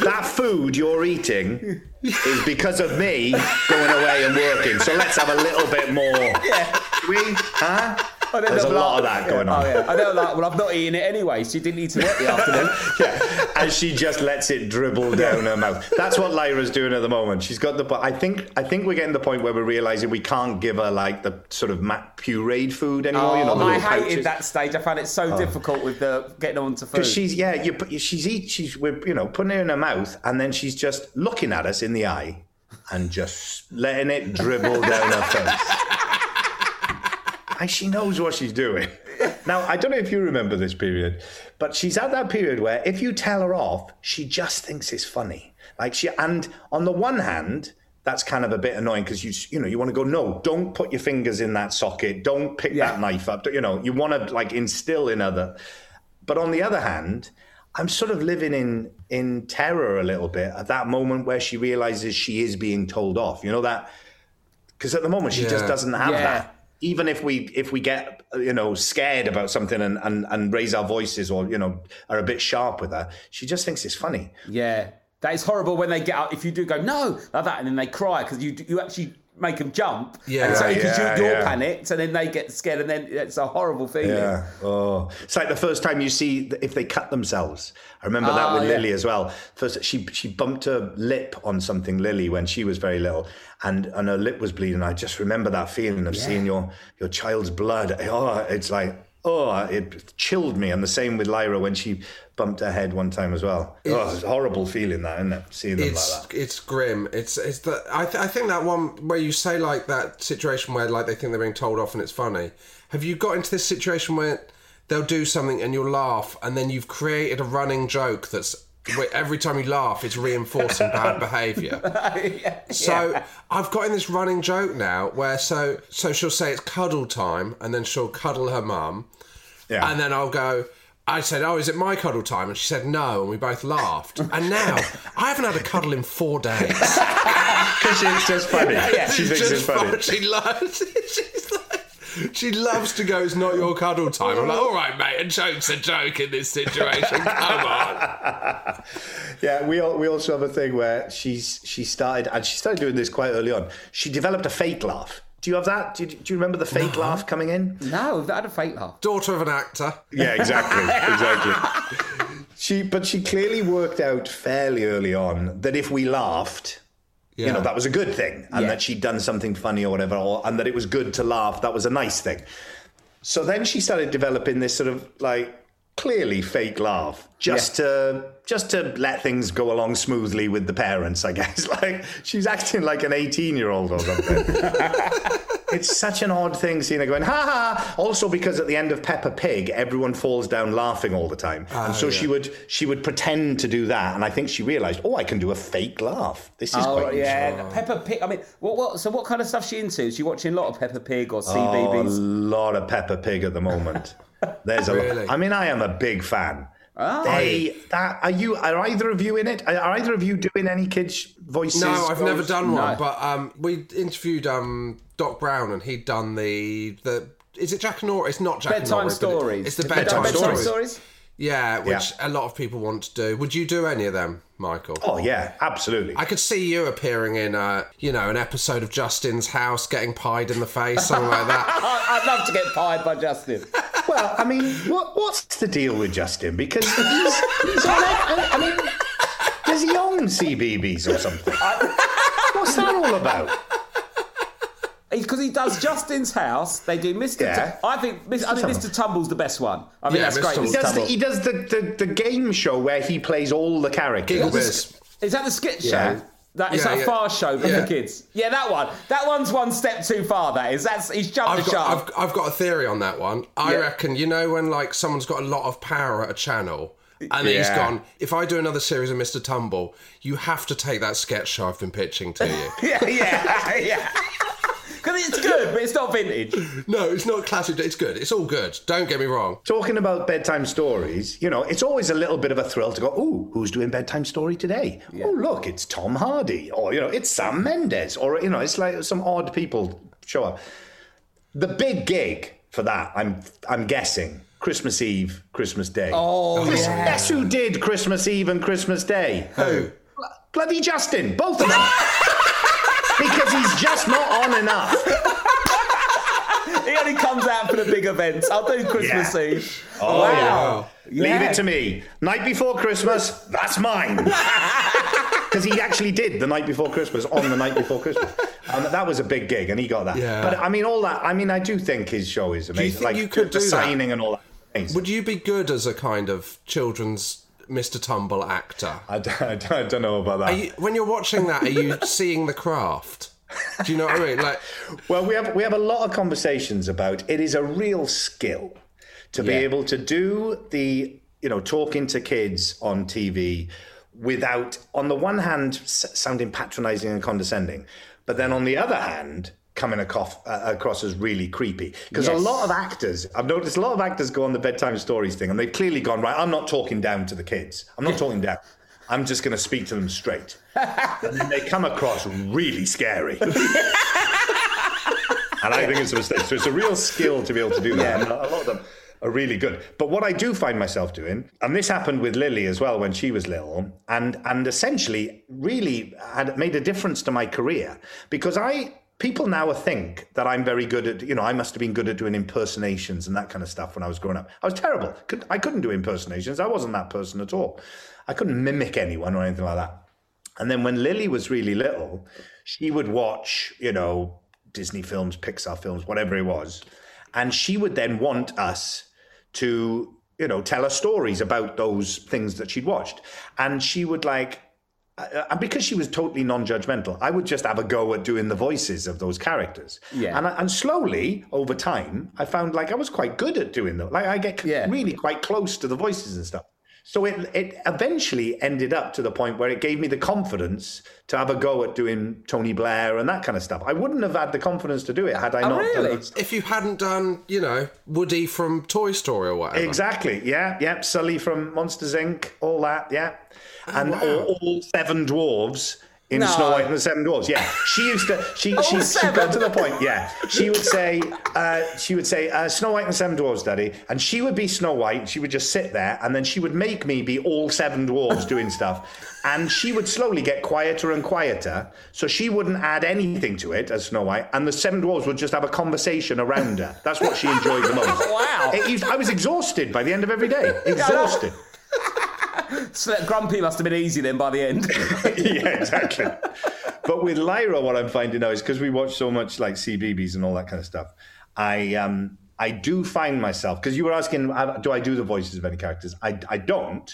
that food you're eating is because of me going away and working. So let's have a little bit more. Yeah. We, huh? And There's a lot of that going oh, on. Oh yeah, and they're like, well, I've not eaten it anyway. so She didn't eat it the afternoon. yeah, and she just lets it dribble down her mouth. That's what Lyra's doing at the moment. She's got the. I think I think we're getting to the point where we're realizing we can't give her like the sort of pureed food anymore. you know, oh, the Oh, I hated pouches. Oh. that stage. I found it so oh. difficult with the getting on to food. Because she's yeah, you put she's eat she's we're you know putting it in her mouth and then she's just looking at us in the eye and just letting it dribble down her face. And she knows what she's doing. Now I don't know if you remember this period, but she's at that period where if you tell her off, she just thinks it's funny. Like she and on the one hand, that's kind of a bit annoying because you you know you want to go no, don't put your fingers in that socket, don't pick Yeah. that knife up. You know you want to like instill in other. But on the other hand, I'm sort of living in in terror a little bit at that moment where she realizes she is being told off. You know that because at the moment she just doesn't have Yeah. that. Even if we if we get you know scared about something and, and and raise our voices or you know are a bit sharp with her, she just thinks it's funny. yeah, that is horrible when they get out. If you do go no like that, and then they cry because you you actually make them jump. Yeah. and so because yeah, you, you're yeah. panicked, and then they get scared, and then it's a horrible feeling. Yeah. Oh, it's like the first time you see if they cut themselves. I remember that Ah, with yeah. Lily as well. First, she she bumped her lip on something, Lily, when she was very little, and and her lip was bleeding. I just remember that feeling of seeing your your child's blood. Oh, it's like oh, it chilled me. And the same with Lyra when she bumped her head one time as well. oh, it's a horrible feeling that, isn't it? Seeing them it's like that. it's grim. It's it's the I, th- I think that one where you say like that situation where like they think they're being told off and it's funny. Have you got into this situation where they'll do something and you'll laugh and then you've created a running joke that's every time you laugh it's reinforcing bad behaviour. So I've got in this running joke now where so so she'll say it's cuddle time and then she'll cuddle her mum Yeah. and then I'll go, I said, Oh, is it my cuddle time? And she said, No. And we both laughed. And now I haven't had a cuddle in four days. Because it's just funny. She thinks it's just funny. She loves She's like, she loves to go, It's not your cuddle time. I'm like, All right, mate, a joke's a joke in this situation. Come on. Yeah, we al- we also have a thing where she's she started and she started doing this quite early on. She developed a fake laugh. Do you have that? Do you, do you remember the fake laugh coming in? No, I've had a fake laugh. Daughter of an actor. Yeah, exactly, exactly. She, but she clearly worked out fairly early on that if we laughed, Yeah. you know, that was a good thing, and Yeah. that she'd done something funny or whatever, or, and that it was good to laugh. That was a nice thing. So then she started developing this sort of like clearly fake laugh, just to just to let things go along smoothly with the parents. I guess like she's acting like an eighteen-year-old or something. It's such an odd thing seeing her going, ha ha. Also, because at the end of Peppa Pig, everyone falls down laughing all the time. Ah, and so she would she would pretend to do that. And I think she realised, oh, I can do a fake laugh. This is Oh quite yeah, Peppa Pig. I mean, what, what? So what kind of stuff she into? Is she watching a lot of Peppa Pig or Oh, a lot of Peppa Pig at the moment. There's a Really? lot. I mean, I am a big fan. They that are you are either of you in it? Are either of you doing any kids' voices? No, I've never roles? done one, No. but um, we interviewed um, Doc Brown and he'd done the the. Is it Jackanory? It's not Jack and Bedtime Nora, but it- stories. It's the Bedtime bedtime, bedtime stories. stories. Yeah, which Yeah. a lot of people want to do. Would you do any of them, Michael? Oh yeah, absolutely. I could see you appearing in, uh, you know, an episode of Justin's House, getting pied in the face, something like that. I- I'd love to get pied by Justin. Well, I mean, what, what's the deal with Justin? Because he's, he's on it. I mean, does he own CBeebies or something? What's that all about? Because he does Justin's house. They do Mr. Yeah. Tu- I think Mis- I think Tumble. Mr. Tumble's the best one. I mean, Yeah, that's Mr. great. He does, the, he does the, the, the game show where he plays all the characters. Gigglebiz. Is that the sketch Yeah. Show? That is Yeah, that yeah. far show for Yeah. the kids. Yeah, that one. That one's one step too far. That is. That's he's jumped I've the got, shark. I've, I've got a theory on that one. I Yeah. reckon, you know, when like someone's got a lot of power at a channel and he's gone, if I do another series of Mr. Tumble, you have to take that sketch show I've been pitching to you. Yeah, yeah, yeah. Because it's good, but it's not vintage. no, it's not classic. It's good. It's all good. Don't get me wrong. Talking about bedtime stories, you know, it's always a little bit of a thrill to go, ooh, who's doing bedtime story today? Oh, look, it's Tom Hardy. Or, you know, it's Sam Mendes. Or, you know, it's like some odd people show up. The big gig for that, I'm I'm guessing, Christmas Eve, Christmas Day. Oh, Chris- yeah. Guess who did Christmas Eve and Christmas Day? Who? Bloody Justin. Both of them. because he's just not on enough. He only comes out for the big events. I'll do Christmas Yeah. Eve. Oh, wow. Leave Yeah. it to me. Night before Christmas, that's mine. Because he actually did the night before Christmas on the night before Christmas. And that was a big gig, and he got that. Yeah. But I mean, all that, I mean, I do think his show is amazing. Do you think like you could the do that? signing and all that. Amazing. Would you be good as a kind of children's Mr. Tumble actor? I, don't, I don't- I don't know about that. Are you, when you're watching that, are you seeing the craft? Do you know what I mean? Like, Well, we have we have a lot of conversations about it is a real skill to be Yeah. able to do the you know talking to kids on TV without on the one hand s- sounding patronizing and condescending, but then on the other hand coming across, uh, across as really creepy. Because a lot of actors I've noticed a lot of actors go on the bedtime stories thing and they've clearly gone right I'm not talking down to the kids. I'm not talking down. I'm just going to speak to them straight. And then they come across really scary. And I think it's a mistake. So it's a real skill to be able to do that. And a lot of them are really good. But what I do find myself doing, and this happened with Lily as well when she was little, and and essentially really had made a difference to my career because I people now think that I'm very good at you know I must have been good at doing impersonations and that kind of stuff when I was growing up. I was terrible. I couldn't do impersonations. I wasn't that person at all. I couldn't mimic anyone or anything like that. And then when Lily was really little, she would watch, you know, Disney films, Pixar films, whatever it was. And she would then want us to, you know, tell her stories about those things that she'd watched. And she would like, Uh, and because she was totally non-judgmental, I would just have a go at doing the voices of those characters. Yeah. And I, and slowly over time, I found like I was quite good at doing them. Like I get Yeah. really quite close to the voices and stuff. So it it eventually ended up to the point where it gave me the confidence to have a go at doing Tony Blair and that kind of stuff. I wouldn't have had the confidence to do it had I Oh, not done really? it. if you hadn't done, you know, Woody from Toy Story or whatever. Exactly. Yeah. Yeah. Sully from Monsters Inc. All that. Yeah. Oh, and wow. all, all seven dwarves in No. Snow White and the Seven Dwarfs. Yeah. She used to. She All she, she got to the point. Yeah. She would say. Uh, she would say uh, Snow White and the Seven Dwarfs, Daddy, and she would be Snow White. and She would just sit there, and then she would make me be all seven dwarves doing stuff, and she would slowly get quieter and quieter. So she wouldn't add anything to it as Snow White, and the seven dwarves would just have a conversation around her. That's what she enjoyed the most. Wow. It I was exhausted by the end of every day. Exhausted. So Grumpy must have been easy then by the end. yeah, exactly. But with Lyra, what I'm finding now is because we watch so much like CBeebies and all that kind of stuff, I um I do find myself because you were asking, uh, do I do the voices of any characters? I I don't.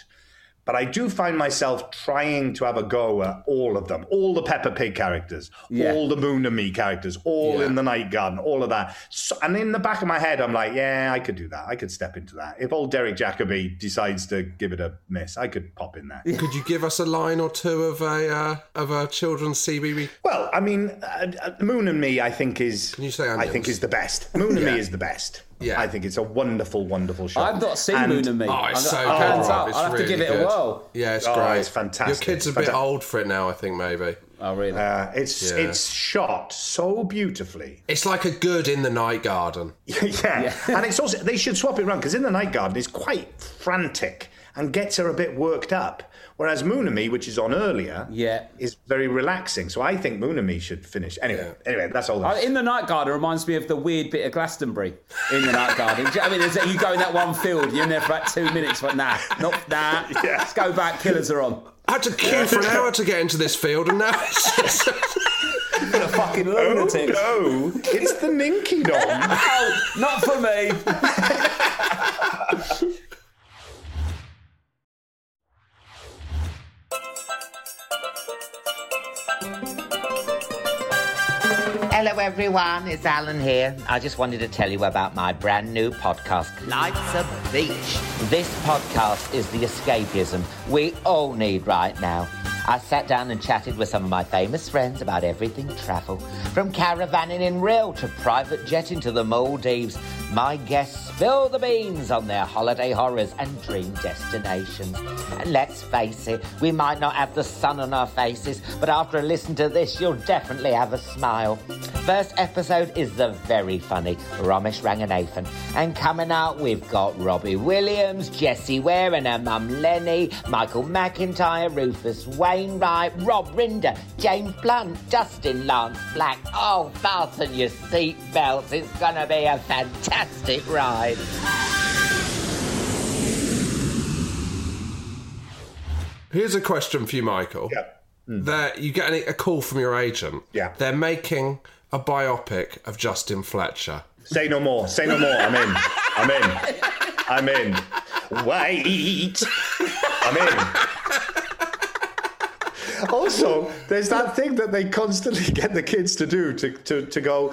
But I do find myself trying to have a go at all of them, all the Peppa Pig characters, Yeah. all the Moon and Me characters, all Yeah. in the Night Garden, all of that. So, and in the back of my head, I'm like, yeah, I could do that. I could step into that. If old Derek Jacobi decides to give it a miss, I could pop in there. Could you give us a line or two of a uh, of a children's CBB? Well, I mean, uh, uh, Moon and Me, I think is. Can you say I think is the best. Moon and Yeah. Me is the best. Yeah. I think it's a wonderful, wonderful show. I've not seen And- Moon and Me. Oh, it's so good. hands up. It's I'll have to give it good. a whirl. Yeah, it's Oh, great. it's fantastic. Your kid's a bit Fanta- old for it now, I think maybe. Oh, really? Uh, it's Yeah. it's shot so beautifully. It's like a good in the night garden. yeah. and it's also they should swap it around because in the Night Garden it's quite frantic and gets her a bit worked up. Whereas Moon and Me, which is on earlier, Yeah. is very relaxing. So I think Moon and Me should finish. Anyway, anyway, that's all. Uh, In the Night Garden reminds me of the weird bit of Glastonbury in the Night Garden. You I mean, there's, you go in that one field, you're in there for about two minutes, but nah, not nah. Yeah. Let's go back. Killers are on. I had to queue for an hour to get into this field, and now it's just... You're a fucking Oh lunatic. no, it's the Ninky Nonk. Oh, not for me. Hello, everyone. It's Alan here. I just wanted to tell you about my brand new podcast, Life's a Beach. This podcast is the escapism we all need right now. I sat down and chatted with some of my famous friends about everything travel, from caravanning in Rio to private jetting to the Maldives. My guests spill the beans on their holiday horrors and dream destinations. And let's face it, we might not have the sun on our faces, but after a listen to this, you'll definitely have a smile. First episode is the very funny Romesh Ranganathan. And coming out, we've got Robbie Williams, Jessie Ware and her mum Lennie, Michael McIntyre, Rufus Wainwright, Rob Rinder, James Blunt, Dustin Lance Black. Oh, fasten your seatbelts. It's gonna be a fantastic ride. Here's a question for you, Michael. Yeah. Mm. That you get a call from your agent. Yeah. They're making a biopic of Justin Fletcher. Say no more. Say no more. I'm in. I'm in. I'm in. Wait. I'm in. Also, there's that thing that they constantly get the kids to do to, to, to go,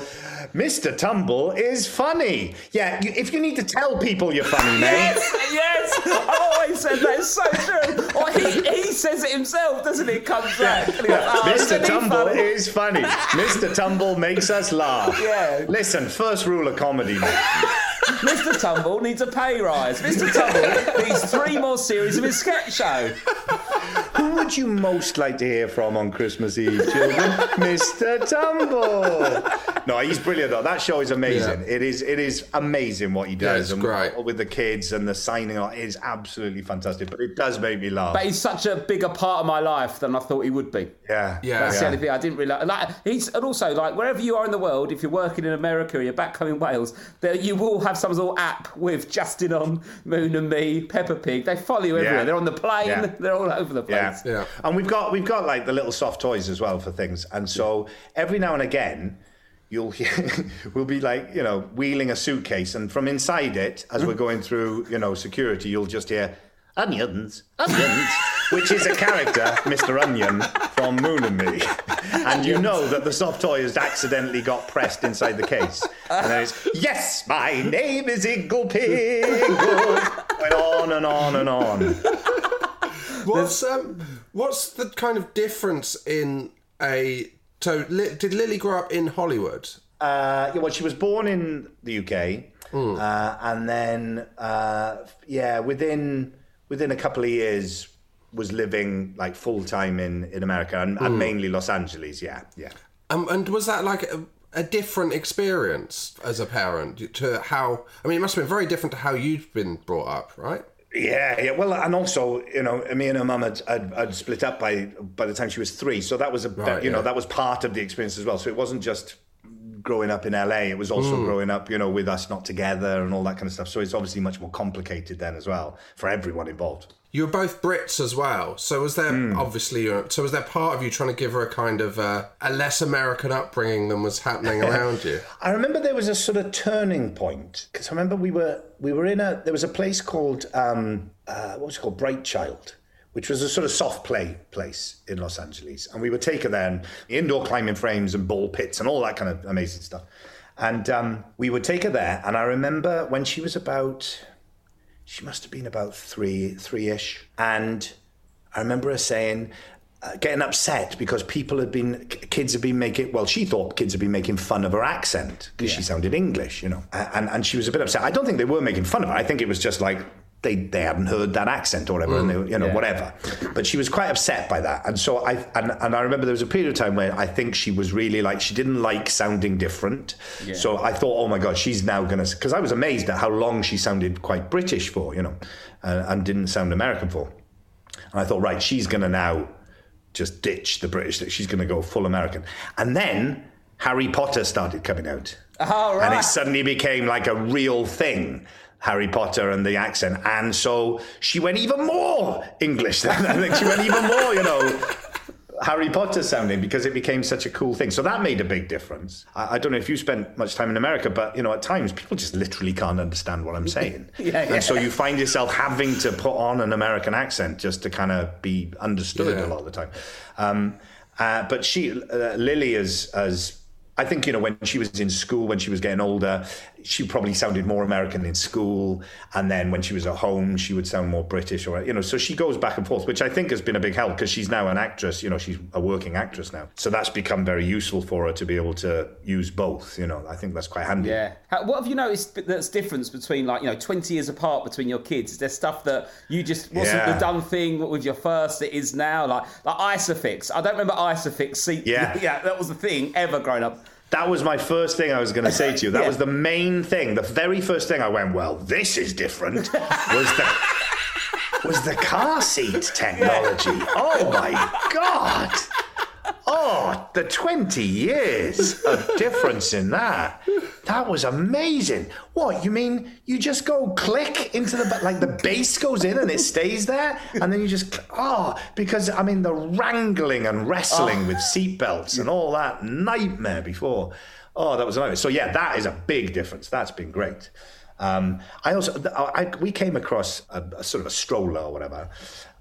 Mr. Tumble is funny. Yeah, you, if you need to tell people you're funny, mate. Yes, yes. I've always said that. It's so true. Or he, he says it himself, doesn't he? Comes back. he goes, "Oh, Mr. Tumble funny?" is funny. Mr. Tumble makes us laugh. Yeah. Listen, first rule of comedy, mate. Mr. Tumble needs a pay rise. Mr. Tumble needs three more series of his sketch show. Who would you most like to hear from on Christmas Eve, children? Mr. Tumble. No, he's brilliant though. That show is amazing. Yeah. It is. It is amazing what he Yeah, does. it's and great. with the kids and the signing on. It is absolutely fantastic. But it does make me laugh. But he's such a bigger part of my life than I thought he would be. yeah. Yeah. That's the only thing I didn't realise. Like he's and also like wherever you are in the world, if you're working in America or you're back home in Wales, there you will have some sort of app with Justin on, Moon and Me, Peppa Pig. They follow you everywhere. Yeah. They're on the plane. Yeah. They're all over the place. Yeah. Yeah. And we've got we've got like the little soft toys as well for things. And so every now and again you'll hear we'll be like, you know, wheeling a suitcase and from inside it, as we're going through, you know, security, you'll just hear onions, onions, which is a character, Mr. Onion, from Moon and Me. And you know that the soft toy has accidentally got pressed inside the case. And then it's, yes, my name is Iggle Piggle. Went on and on and on. What's um, what's the kind of difference in a? So, Li- did Lily grow up in Hollywood? Uh, yeah, well, she was born in the UK, uh, and then uh, yeah, within within a couple of years, was living like full time in in America and, and mainly Los Angeles. Yeah, yeah. Um, and was that like a, a different experience as a parent to how? I mean, it must have been very different to how you've been brought up, right? Yeah, yeah. Well, and also, you know, me and her mum had, had, had split up by by the time she was three, so that was a Right, you know that was part of the experience as well. So it wasn't just growing up in LA; it was also hmm. growing up, you know, with us not together and all that kind of stuff. So it's obviously much more complicated then as well for everyone involved. You were both Brits as well, so was there obviously? So was there part of you trying to give her a kind of uh, a less American upbringing than was happening around you? I remember there was a sort of turning point because I remember we were we were in a there was a place called um, uh, what was it called? Bright Child, which was a sort of soft play place in Los Angeles, and we were taken her there and indoor climbing frames and ball pits and all that kind of amazing stuff, and um, we would take her there, and I remember when she was about she must have been about three three ish, and I remember her saying. Uh, getting upset because people had been, kids had been making, well, she thought kids had been making fun of her accent because she sounded English, you know. And, and she was a bit upset. I don't think they were making fun of her. I think it was just like they, they hadn't heard that accent or whatever, and they, you know, whatever. But she was quite upset by that. And so I, and, and I remember there was a period of time where I think she was really like, she didn't like sounding different. So I thought, oh my God, she's now going to, because I was amazed at how long she sounded quite British for, you know, uh, and didn't sound American for. And I thought, right, she's going to now just ditch the British. That she's going to go full American. And then Harry Potter started coming out. Oh, And it suddenly became like a real thing. Harry Potter and the accent. And so she went even more English. then. I think she went even more, you know, Harry Potter sounding because it became such a cool thing. So that made a big difference. I, I don't know if you spent much time in America, but you know, at times people just literally can't understand what I'm saying. Yeah, yeah. And so you find yourself having to put on an American accent just to kind of be understood Yeah. a lot of the time. Um, uh, but she, uh, Lily, as as I think you know when she was in school, when she was getting older, she probably sounded more American in school, and then when she was at home, she would sound more British, or you know. So she goes back and forth, which I think has been a big help because she's now an actress. You know, she's a working actress now, so that's become very useful for her to be able to use both. You know, I think that's quite handy. Yeah. How, what have you noticed that's difference between like you know twenty years apart between your kids? Is there stuff that you just wasn't Yeah. the done thing with your first that is now like like Isofix? I don't remember Isofix seat. Yeah. yeah, that was the thing ever growing up. That was my first thing I was going to say to you. That Yeah. was the main thing. The very first thing I went, well, this is different. Was the was the car seat technology. Oh my god! Oh, the 20 years of difference in that. That was amazing. What, you mean you just go click into the, like the base goes in and it stays there? And then you just, oh, because I mean, the wrangling and wrestling with seatbelts and all that nightmare before. Oh, that was a nightmare. So, yeah, that is a big difference. That's been great. Um, I also, I, we came across a, a sort of a stroller or whatever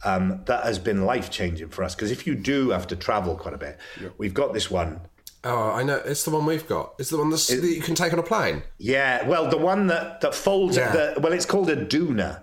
um, that has been life changing for us because if you do have to travel quite a bit, we've got this one. Oh, I know. It's the one we've got. It's the one that's, that you can take on a plane. Yeah, well, the one that that folds. Yeah. The, well, it's called a doona,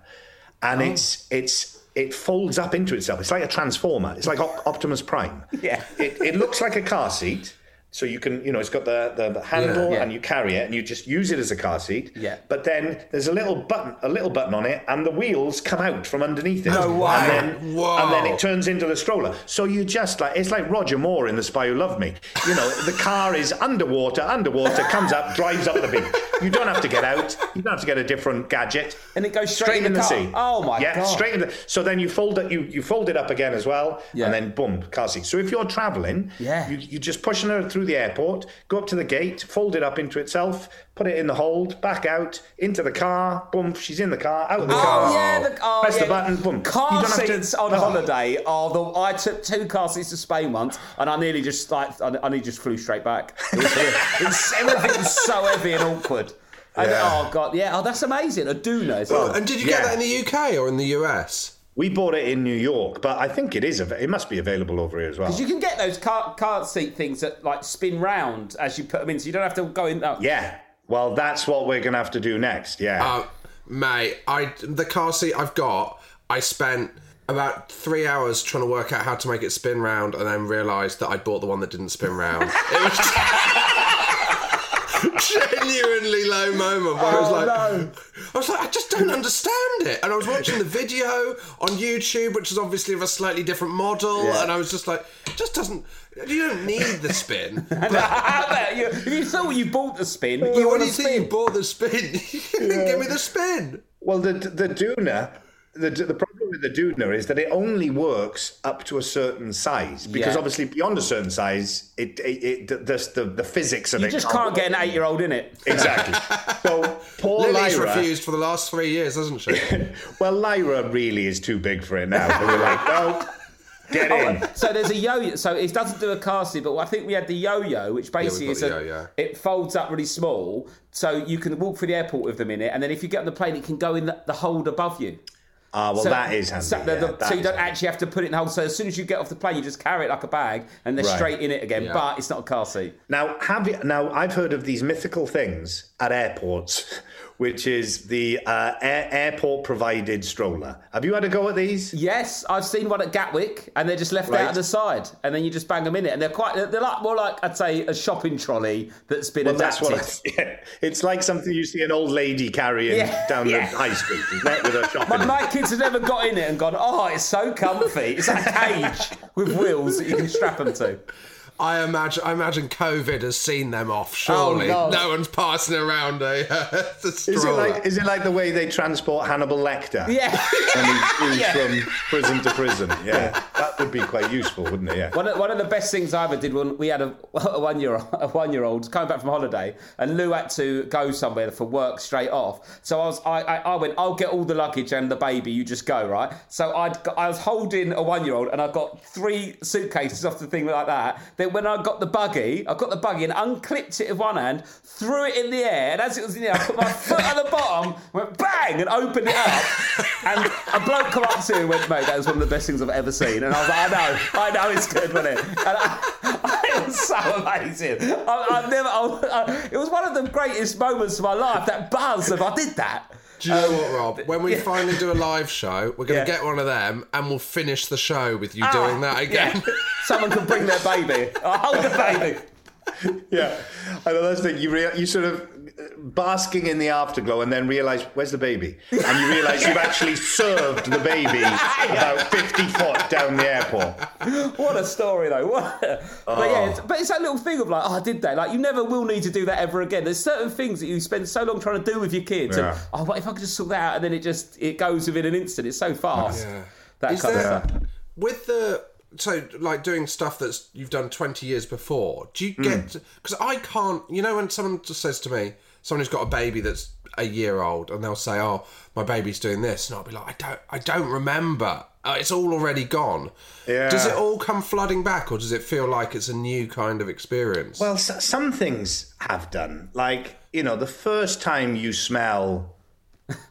and it's it's it folds up into itself. It's like a transformer. It's like Op- Optimus Prime. Yeah. It, it looks like a car seat. So you can, you know, it's got the, the, the handle Yeah. and you carry it and you just use it as a car seat. Yeah. But then there's a little button, a little button on it, and the wheels come out from underneath it. No way. And then, Whoa. and then it turns into the stroller. So you just like it's like Roger Moore in The Spy Who Loved Me. You know, the car is underwater, underwater, comes up, drives up the beach. You don't have to get out. You don't have to get a different gadget. And it goes straight in in the sea. Oh my yeah, God. straight in the. So then you fold it. You you fold it up again as well, Yeah. and then boom, car seat. So if you're traveling, Yeah. you you just pushing her through the airport, go up to the gate, fold it up into itself, put it in the hold, back out into the car. Boom, she's in the car, out of the oh, car. Oh yeah, the, oh, Press yeah. the button, boom. Car You don't have to- seats on Oh. holiday are the. I took two car seats to Spain once, and I nearly just like I, I nearly just flew straight back. It was, it was, everything was so heavy and awkward. And, Yeah. Oh god, yeah. Oh, that's amazing. A doona as well. And did you Yeah. get that in the UK or in the US? We bought it in New York, but I think it is. It must be available over here as well. Because you can get those car, car seat things that like spin round as you put them in, so you don't have to go in. Oh, Yeah. Well, that's what we're gonna have to do next. Yeah. Uh, mate, I the car seat I've got, I spent about three hours trying to work out how to make it spin round, and then realised that I bought the one that didn't spin round. It was genuinely low moment where I was Oh, like, no. I was like, I just don't understand it. And I was watching the video on YouTube, which is obviously of a slightly different model, Yeah. and I was just like, it just doesn't. You don't need the spin. How about you? If you thought you bought the spin, You you what want to you think? You bought the spin. You didn't give me the spin. Well, the the Doona, the the problem with the Doona is that it only works up to a certain size because Yeah. obviously beyond a certain size, it it, it the, the the physics of You it. just can't get an eight-year-old in it. exactly. So poor Lily's Lyra. refused for the last three years, hasn't she? Well, Lyra really is too big for it now. So we're like, no, get oh, in. So there's a yo-yo. So it doesn't do a car seat, but I think we had the yo-yo, which basically got is a, yo-yo. it folds up really small, so you can walk through the airport with them in it, and then if you get on the plane, it can go in the, the hold above you. Ah, well, So, that is handy. So, the- yeah, the- that so you don't handy. actually have to put it in the hold. So as soon as you get off the plane, you just carry it like a bag, and they're Right. straight in it again. Yeah. But it's not a car seat. Now, have you, now I've heard of these mythical things at airports, which is the uh, air, airport provided stroller. Have you had a go at these? Yes, I've seen one at Gatwick, and they're just left Right. out of the side, and then you just bang them in it, and they're quite. They're like more like I'd say a shopping trolley that's been Well, that's adapted. what I, yeah. It's like something you see an old lady carrying Yeah, down yeah. the high street, isn't? With her shopping. My, my kids have never got in it and gone, oh, it's so comfy. It's like a cage with wheels that you can strap them to. I imagine, I imagine COVID has seen them off. Surely, God. no one's passing around a, uh, Is it like is it like the way they transport Hannibal Lecter? Yeah. And he moves Yeah. from prison to prison. Yeah, that would be quite useful, wouldn't it? Yeah. One of, one of the best things I ever did when we had a, a one year a one year old coming back from holiday, and Lou had to go somewhere for work straight off. So I was I, I, I went, I'll get all the luggage and the baby, you just go right. So I'd I was holding a one year old, and I got three suitcases off the thing like that. Then when I got the buggy, I got the buggy and unclipped it with one hand, threw it in the air, and as it was in the air, I put my foot at the bottom, went bang, and opened it up. And a bloke come up to me and went, mate, that was one of the best things I've ever seen. And I was like, I know, I know it's good, wasn't it? And I, it was so amazing. I, I've never, I, I, it was one of the greatest moments of my life, that buzz of I did that. Do you know what, Rob? When we finally do a live show, we're going to Yeah. get one of them, and we'll finish the show with you Ah, doing that again. Yeah. Someone can bring their baby. I'll hold the baby. Yeah, I know that's the thing. You rea- you sort of basking in the afterglow, and then realise where's the baby, and you realise you've actually served the baby about fifty foot down the airport. What a story, though. What a- But yeah, it's, oh. but it's that little thing of like, oh, I did that. Like, you never will need to do that ever again. There's certain things that you spend so long trying to do with your kids. Yeah. And, oh, what if I could just sort that out? And then it just it goes within an instant. It's so fast. Yeah. That Is kind there- of stuff. With the so like doing stuff that's you've done twenty years before, do you get mm. because I can't you know when someone just says to me, someone who's got a baby that's a year old and they'll say, Oh, my baby's doing this and I'll be like, I don't I don't remember. Uh, it's all already gone. Yeah. Does it all come flooding back or does it feel like it's a new kind of experience? Well, s- some things have done. Like, you know, the first time you smell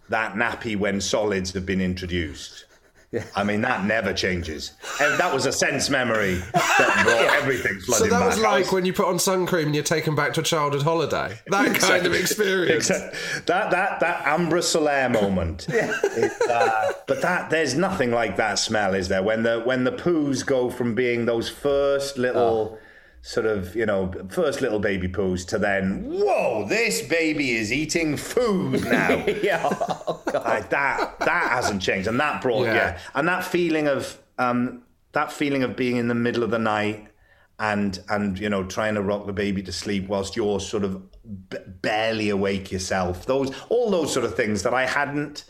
that nappy when solids have been introduced. Yeah. I mean, that never changes. And that was a sense memory that brought everything flooding back. so that back. was like when you put on sun cream and you're taken back to a childhood holiday. That kind of experience. Exact- That that that ambre solaire moment. It's, uh, but that there's nothing like that smell, is there? When the when the poos go from being those first little sort of you know first little baby poos to then whoa, this baby is eating food now. Yeah. Oh, like that that hasn't changed, and that brought Yeah. yeah, and that feeling of um that feeling of being in the middle of the night. And and you know trying to rock the baby to sleep whilst you're sort of b- barely awake yourself. Those all those sort of things that I hadn't.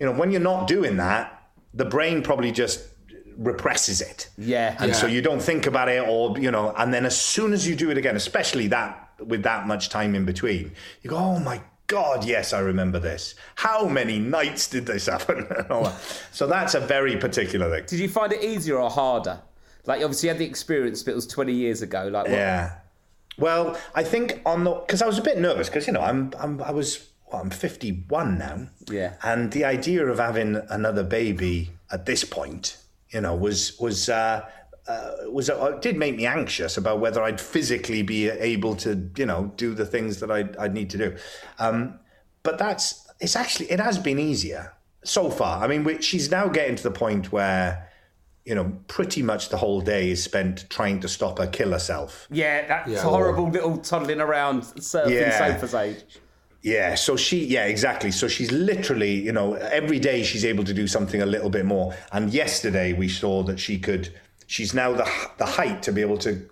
You know, when you're not doing that, the brain probably just represses it. Yeah. And so you don't think about it, or you know, and then as soon as you do it again, especially that with that much time in between, you go, "Oh my God, yes, I remember this. How many nights did this happen?" And all that. so that's a very particular thing. Did you find it easier or harder? Like, obviously, you had the experience, but it was 20 years ago. Like, what? Yeah. Well, I think on the because I was a bit nervous because you know I'm, I'm I was well, I'm 51 now. Yeah. And the idea of having another baby at this point, you know, was was uh, uh, was uh, did make me anxious about whether I'd physically be able to you know do the things that I'd, I'd need to do. Um, but that's it's actually it has been easier so far. I mean, we, she's now getting to the point where. You know, pretty much the whole day is spent trying to stop her kill herself. Yeah, that's Yeah. horrible little toddling around surfing Yeah. sofas age. Yeah, so she, yeah, exactly. So she's literally, you know, every day she's able to do something a little bit more. And yesterday we saw that she could, she's now the the height to be able to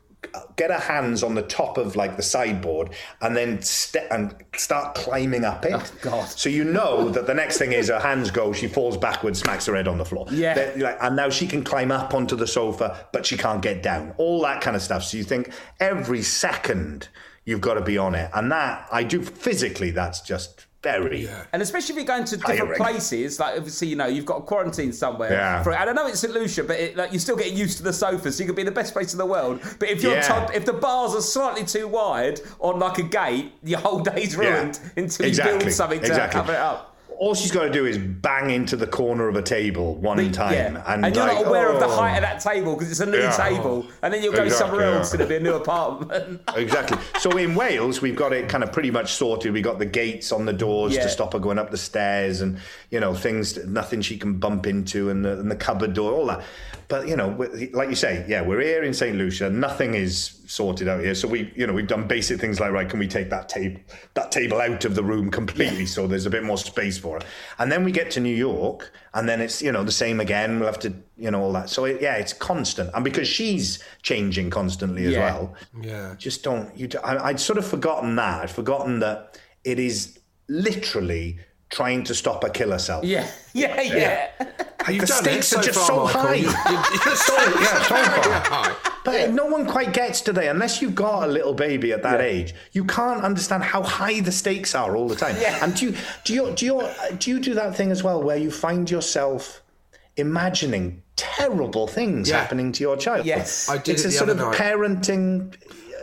get her hands on the top of like the sideboard and then step and start climbing up it. Oh, God. So you know that the next thing is her hands go, she falls backwards, smacks her head on the floor. Yeah. Like, and now she can climb up onto the sofa, but she can't get down. All that kind of stuff. So you think every second you've got to be on it. And that, I do physically, that's just very. And especially if you're going to different places, like obviously, you know, you've got quarantine somewhere. Yeah. For, and I know it's St. Lucia, but it, like, you're still getting used to the sofa, so you could be in the best place in the world. But if you're Yeah. told, if the bars are slightly too wide on like a gate, your whole day's Yeah. ruined until you Exactly. build something to Exactly. cover it up. All she's got to do is bang into the corner of a table one time. yeah. And, And, you're like, not aware of the oh. height of that table because it's a new Yeah. table, and then you'll go Exactly, somewhere else and it'll be a new apartment. Exactly. So in Wales, we've got it kind of pretty much sorted. We got the gates on the doors to stop her going up the stairs, and you know things, nothing she can bump into, and the, and the cupboard door, all that. But you know, like you say, yeah, we're here in St Lucia. Nothing is sorted out here. So we, you know, we've done basic things like, right, can we take that table, that table out of the room completely, so there's a bit more space for for her. And then we get to New York, and then it's you know the same again. We'll have to you know all that. So it, yeah, it's constant, and because she's changing constantly as Yeah. well. Yeah. Just don't you. I'd sort of forgotten that. I'd forgotten that it is literally trying to stop her kill herself. Yeah, yeah, yeah. Like, the stakes so are just far, so Michael. high. You- you- you're so, yeah, so far. high. But no one quite gets to there unless you've got a little baby at that age. You can't understand how high the stakes are all the time. Yeah. And do you do you do you do you do that thing as well where you find yourself imagining terrible things Yeah. happening to your child? Yes. I did it's it a the sort other of night. parenting,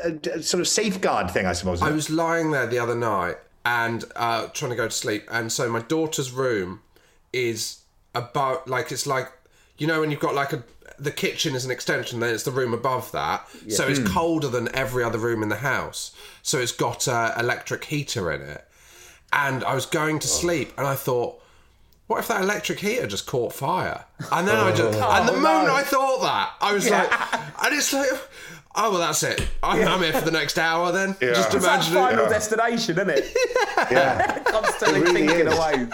uh, sort of safeguard thing, I suppose. I was lying there the other night and uh, trying to go to sleep, and so my daughter's room is about like it's like you know when you've got like a the kitchen is an extension, then it's the room above that, so it's colder than every other room in the house. So it's got a electric heater in it, and I was going to sleep, and I thought. What if that electric heater just caught fire? And then I just, and the moment I thought that, I was like, and it's like, oh well, that's it. I'm, I'm here for the next hour then. Just It's It's that imagine it. final destination, isn't it? yeah. Constantly It really thinking is. away.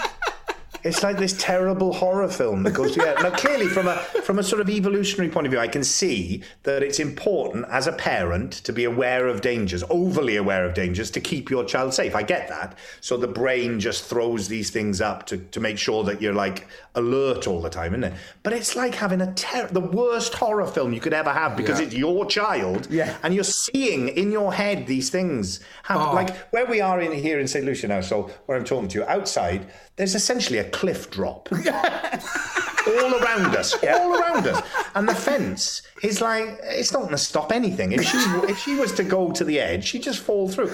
It's like this terrible horror film that goes together. Now, clearly, from a from a sort of evolutionary point of view, I can see that it's important as a parent to be aware of dangers, overly aware of dangers, to keep your child safe. I get that. So the brain just throws these things up to, to make sure that you're like alert all the time, isn't it? But it's like having a ter- the worst horror film you could ever have because Yeah. it's your child, Yeah. and you're seeing in your head these things happen. Oh. Like where we are in here in St. Lucia now, so where I'm talking to you, outside, there's essentially a cliff drop. all around us, all around us. And the fence is like, it's not going to stop anything. If she, if she was to go to the edge, she'd just fall through.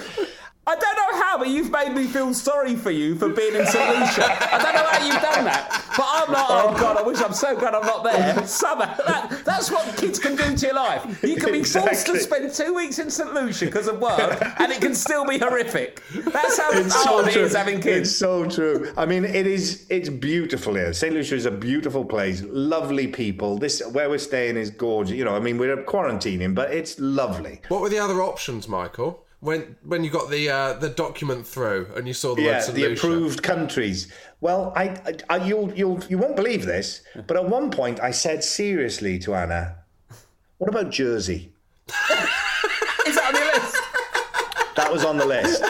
I don't know how, but you've made me feel sorry for you for being in St. Lucia. I don't know how you've done that. But I'm like, oh God, I wish I'm so glad I'm not there. Somehow, that, that's what kids can do to your life. You can be forced to spend two weeks in St. Lucia because of work, and it can still be horrific. That's how It's hard so it true. is having It's kids. so true. I mean, it is. It's beautiful here. St. Lucia is a beautiful place. Lovely people. This where we're staying is gorgeous. You know, I mean, we're quarantining, but it's lovely. What were the other options, Michael? When when you got the uh, the document through and you saw the Yeah, the approved countries. Well, I, I, I you'll, you'll, you won't believe this, but at one point I said seriously to Anna, "What about Jersey?" Is that on your list? That was on the list.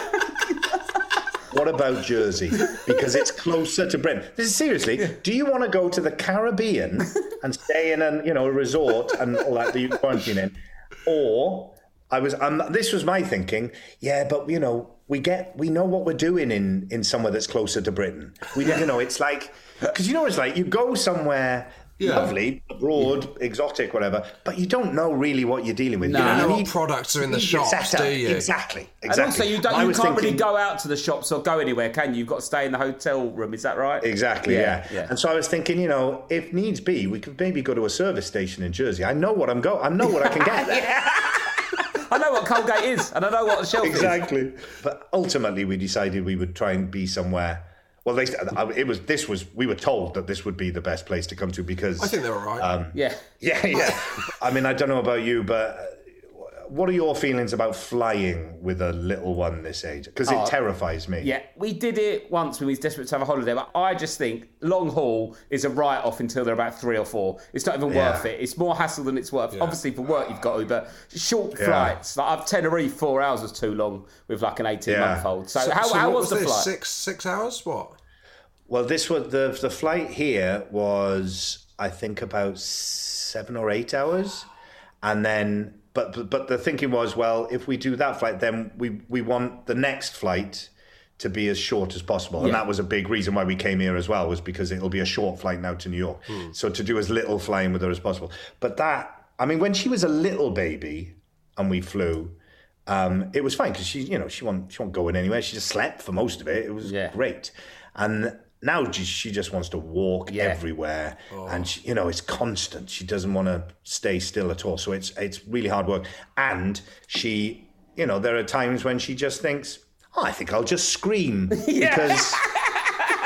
What about Jersey? Because it's closer to Britain. This is seriously. Do you want to go to the Caribbean and stay in a you know a resort and all that that you quarantine in, or I was um, this was my thinking. Yeah, but you know we get we know what we're doing in in somewhere that's closer to Britain. We you know it's like because you know it's like you go somewhere. Yeah. Lovely, abroad, exotic, whatever, but you don't know really what you're dealing with. No. you, You know you what need- products are in the you need your shops, setup. do you? Exactly, exactly. And also, you, don't, you can't really go out to the shops or go anywhere, can you? You've got to stay in the hotel room. Is that right? Exactly, yeah, yeah. And so I was thinking, you know, if needs be, we could maybe go to a service station in Jersey. I know what I'm go. I know what I can get there. I know what Colgate is, and I know what the shelf is. exactly. But ultimately, we decided we would try and be somewhere. Well, they, it was. This was. We were told that this would be the best place to come to because. I think they were right. Um, Yeah. Yeah, yeah. I mean, I don't know about you, but uh, what are your feelings about flying with a little one this age? Because it oh, terrifies me. Oh. Yeah, we did it once when we was desperate to have a holiday, but I just think long haul is a write off until they're about three or four. It's not even Yeah. worth it. It's more hassle than it's worth. Obviously, for work you've got to, but short Yeah. flights. Like I've Tenerife, four hours was too long with like an 18 Yeah. month old. So, So- how, so how what was, the this? flight? Six six hours? What? Well, this was the the flight here was I think about seven or eight hours, and then but but, but the thinking was well if we do that flight then we we want the next flight to be as short as possible, and that was a big reason why we came here as well was because it'll be a short flight now to New York, so to do as little flying with her as possible. But that I mean when she was a little baby and we flew. Um, it was fine because she, you know, she wasn't, she wasn't going anywhere. She just slept for most of it. It was Yeah. great. And now she, she just wants to walk Yeah. everywhere, oh. and she, you know it's constant. She doesn't want to stay still at all. So it's it's really hard work. And she, you know, there are times when she just thinks, "Oh, I think I'll just scream because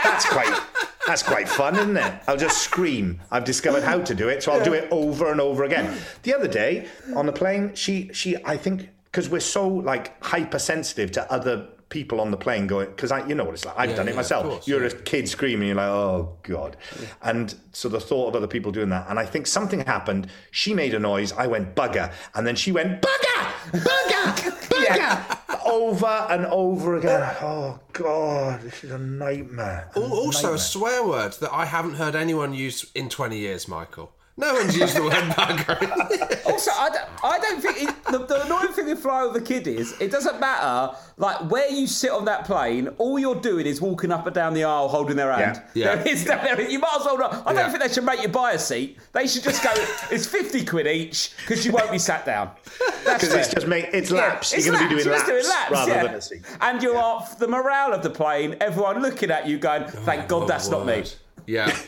that's quite." That's quite fun, isn't it? I'll just scream. I've discovered how to do it, so I'll do it over and over again. The other day on the plane, she she I think because we're so like hypersensitive to other people on the plane going because I, you know what it's like. I've Yeah, done it yeah, myself. course, you're yeah. a kid screaming, you're like, oh god. And so the thought of other people doing that, and I think something happened. She made a noise. I went bugger, and then she went bugger, bugger, bugger, over and over again. Oh god, this is a nightmare. Al- Also, a swear word that I haven't heard anyone use in 20 years, Michael. No one's used the word bugger. Also, I don't, I don't think it, the, the annoying thing with Fly Over the Kid is it doesn't matter like where you sit on that plane. All you're doing is walking up and down the aisle holding their hand. Yeah. There is there, you might as well not. I don't Yeah. think they should make you buy a seat. They should just go. it's fifty quid each because you won't be sat down. That's Because it's just make it's Yeah, laps. it's You're going to be doing laps, doing laps, rather yeah. than a seat. And you're off the morale of the plane. Everyone looking at you, going, "Thank God that's not me." Word.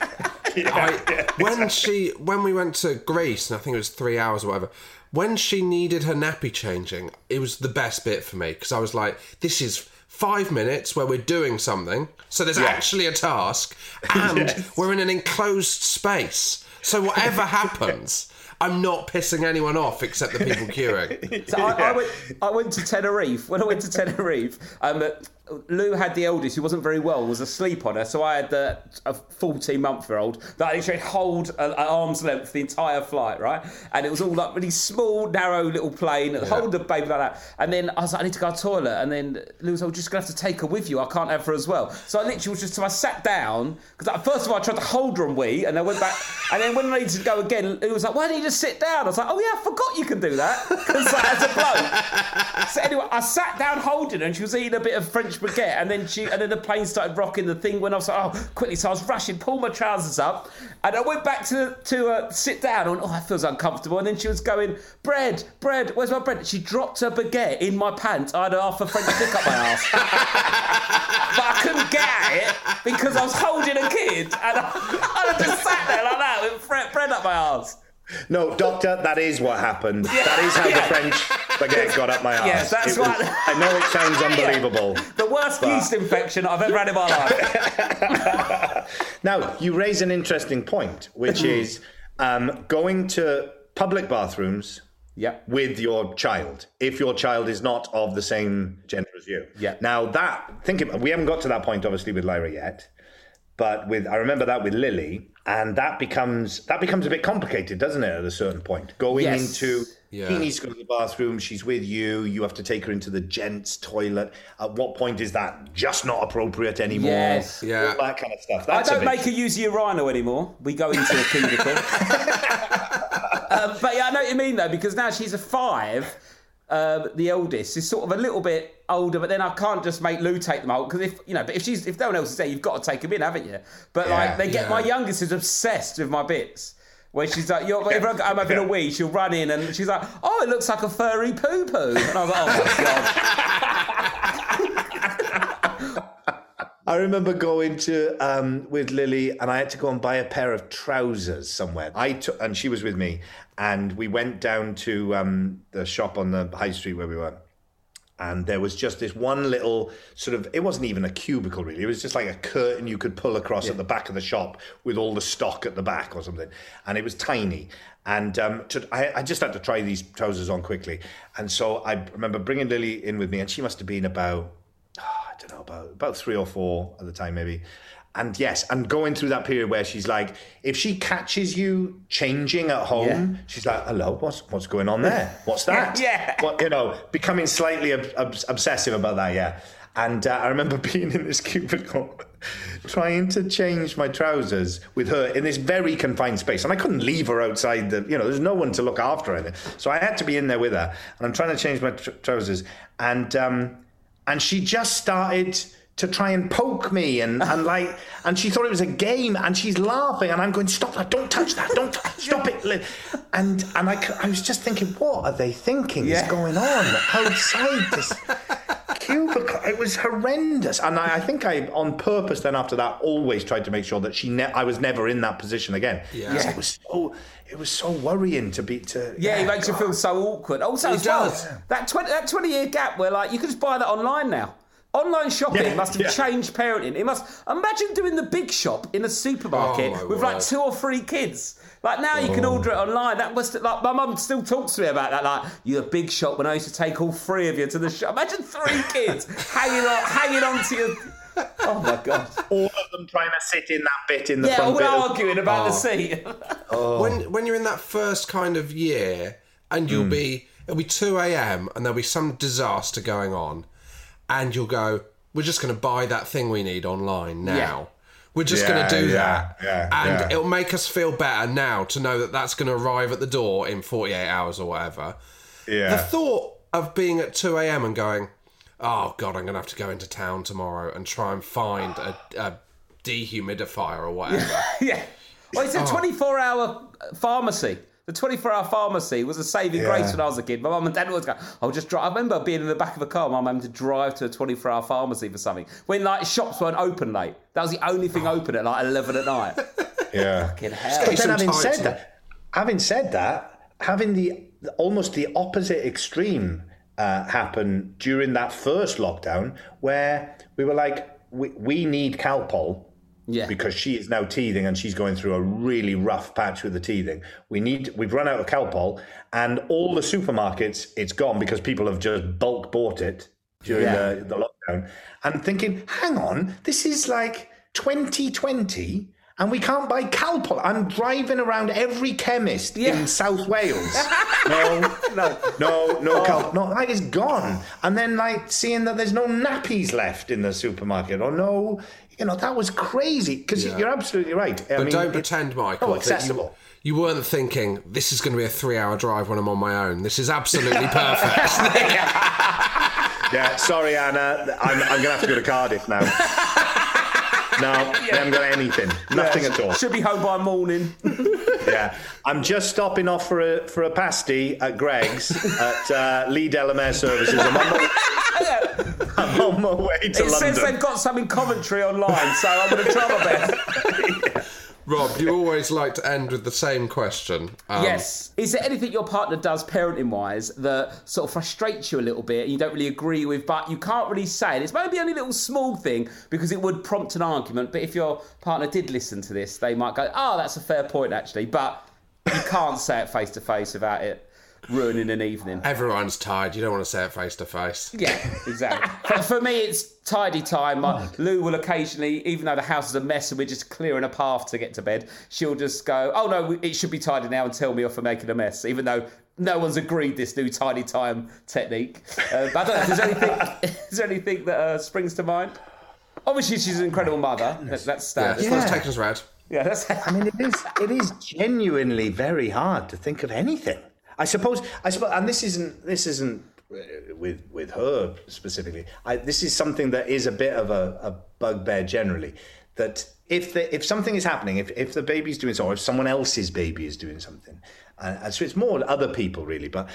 Yeah. I, when she when we went to Greece, and I think it was three hours or whatever. When she needed her nappy changing, it was the best bit for me because I was like, "This is five minutes where we're doing something, so there's actually a task, and Yes. we're in an enclosed space. So whatever happens, I'm not pissing anyone off except the people queuing." So I, I, went, I went to Tenerife. When I went to Tenerife, um, Lou had the eldest who wasn't very well, was asleep on her. So I had the, a 14 month year old that I literally hold at, at arm's length the entire flight, right? And it was all like really small, narrow little plane, hold the baby like that. And then I was like, I need to go to the toilet. And then Lou was like, just going to have to take her with you. I can't have her as well. So I literally was just, so I sat down, because first of all, I tried to hold her and wee, and I went back. And then when I needed to go again, Lou was like, why don't you just sit down? I was like, oh yeah, I forgot you can do that. Because like, as a bloke. So anyway, I sat down holding her, and she was eating a bit of French baguette, and then she, and then the plane started rocking. The thing when I was oh, quickly. So I was rushing, pulled my trousers up, and I went back to to uh, sit down. And oh, that feels uncomfortable. And then she was going, bread, bread. Where's my bread? She dropped her baguette in my pants. I had half a French stick up my ass, but I couldn't get it because I was holding a kid, and I, I just sat there like that with bread up my ass. No, doctor, that is what happened. That is how Yeah. the French baguette got up my ass. Yes, that's It was- what- I know it sounds unbelievable. The worst yeast infection I've ever had in my life. Now, you raise an interesting point, which is um, going to public bathrooms Yeah. with your child if your child is not of the same gender as you. Yeah. Now that think about, we haven't got to that point obviously with Lyra yet, but with I remember that with Lily, and that becomes that becomes a bit complicated, doesn't it? At a certain point, going Yes. into Yeah. he needs to go to the bathroom. She's with you. You have to take her into the gents' toilet. At what point is that just not appropriate anymore? Yes. Yeah. All that kind of stuff. I That's a don't bit- make her use the urinal anymore. We go into a cubicle. um, but yeah, I know what you mean though, because now she's a five. Um, the eldest is sort of a little bit older, but then I can't just make Lou take them out because if you know, but if she's if no one else is there, you've got to take them in, haven't you? But Yeah, like they get yeah. my youngest is obsessed with my bits. Where she's like, You're, if I'm having a wee, she'll run in and she's like, "Oh, it looks like a furry poo poo," and I was like, "Oh my god!" I remember going to um, with Lily, and I had to go and buy a pair of trousers somewhere. I took, and she was with me, and we went down to um, the shop on the high street where we were. And there was just this one little sort of, it wasn't even a cubicle really. It was just like a curtain you could pull across at the back of the shop with all the stock at the back or something. And it was tiny. And um, to, I, I just had to try these trousers on quickly. And so I remember bringing Lily in with me, and she must have been about I don't know, about about three or four at the time, maybe. And yes, and going through that period where she's like, if she catches you changing at home, Yeah. she's like, "Hello, what's what's going on there? What's that?" Yeah. What you know, becoming slightly ob- ob- obsessive about that. Yeah. And uh, I remember being in this cubicle, trying to change my trousers with her in this very confined space, and I couldn't leave her outside the. You know, there's no one to look after her, so I had to be in there with her, and I'm trying to change my tr- trousers, and um, and she just started to try and poke me and, and like and she thought it was a game and she's laughing and I'm going stop that don't touch that don't stop it Li-" and and I, c- I was just thinking what are they thinking Yeah. is going on outside this cubicle it was horrendous and I, I think I on purpose then after that always tried to make sure that she ne- I was never in that position again yeah it was so it was so worrying to be to Yeah, it makes you feel so awkward. Also, It as well, does. that twenty that twenty year gap where like you can just buy that online now. Online shopping Yeah, must have yeah. changed parenting. It must imagine doing the big shop in a supermarket Oh, my with like two or three kids. Like now you Oh. can order it oh. online. That must like my mum still talks to me about that. Like you're a big shop when I used to take all three of you to the shop. Imagine three kids hanging on, hanging on to your. Oh my god! All of them trying to sit in that bit in the Yeah, front all bit. of- arguing about the oh. seat. Oh. When when you're in that first kind of year, and you'll mm. be it'll be two a.m. and there'll be some disaster going on, and you'll go, "We're just going to buy that thing we need online now." Yeah. We're just Yeah, going to do yeah, that, yeah, and it'll make us feel better now to know that that's going to arrive at the door in forty-eight hours or whatever. Yeah. The thought of being at two a.m. and going, "Oh God, I'm going to have to go into town tomorrow and try and find a, a dehumidifier or whatever." yeah. Well, it's a 24 hour pharmacy. The 24 hour pharmacy was a saving Yeah. grace when I was a kid. My mum and dad always go, I'll just drive. I remember being in the back of a car, my mum having to drive to a 24 hour pharmacy for something when like shops weren't open late. That was the only thing open at like 11 at night. yeah. Fucking hell. But then having said on. that, having said that, having the almost the opposite extreme uh, happen during that first lockdown, where we were like, we, we need Calpol Yeah. because she is now teething and she's going through a really rough patch with the teething. We need we've run out of Calpol and all the supermarkets it's gone because people have just bulk bought it during Yeah. the, the lockdown. And thinking, hang on, this is like 2020 and we can't buy Calpol. I'm driving around every chemist Yeah. in South Wales. no, no, no, no oh. Calpol. No, like it's gone. And then like seeing that there's no nappies left in the supermarket or no, you know, that was crazy because Yeah. you're absolutely right. I But mean, don't pretend, Michael, Oh, that accessible. you, you weren't thinking this is going to be a three-hour drive when I'm on my own. This is absolutely perfect. Yeah, sorry, Anna. I'm, I'm going to have to go to Cardiff now. No, I haven't got anything. Nothing at all. Should be home by morning. Yeah, I'm just stopping off for a for a pasty at Greggs at uh, Leigh Delamere Services. I'm on my, I'm on my way to It says they've got some in Coventry online, so I'm going to try my best. Rob, you always like to end with the same question. Um, yes. Is there anything your partner does parenting wise that sort of frustrates you a little bit and you don't really agree with, but you can't really say it? It's maybe only a little small thing because it would prompt an argument, but if your partner did listen to this, they might go, oh, that's a fair point, actually. But you can't say it face to face without it ruining an evening. Everyone's tired. You don't want to say it face to face. Yeah, exactly. for, for me, it's tidy time. My, Lou will occasionally, even though the house is a mess and we're just clearing a path to get to bed, she'll just go, "Oh no, it should be tidy now," and tell me off for making a mess, even though no one's agreed this new tidy time technique. Uh, but I don't know. If there's anything, is there anything that uh, springs to mind? Obviously, she's an incredible mother. That, that's Yeah, standard. it's Yeah, yeah. taken as read. that's. I mean, it is it is genuinely very hard to think of anything. I suppose I suppose, and this isn't this isn't uh, with with her specifically. I, this is something that is a bit of a, a bugbear generally. That if the, if something is happening, if if the baby's doing something, or if someone else's baby is doing something, and, so it's more other people really. But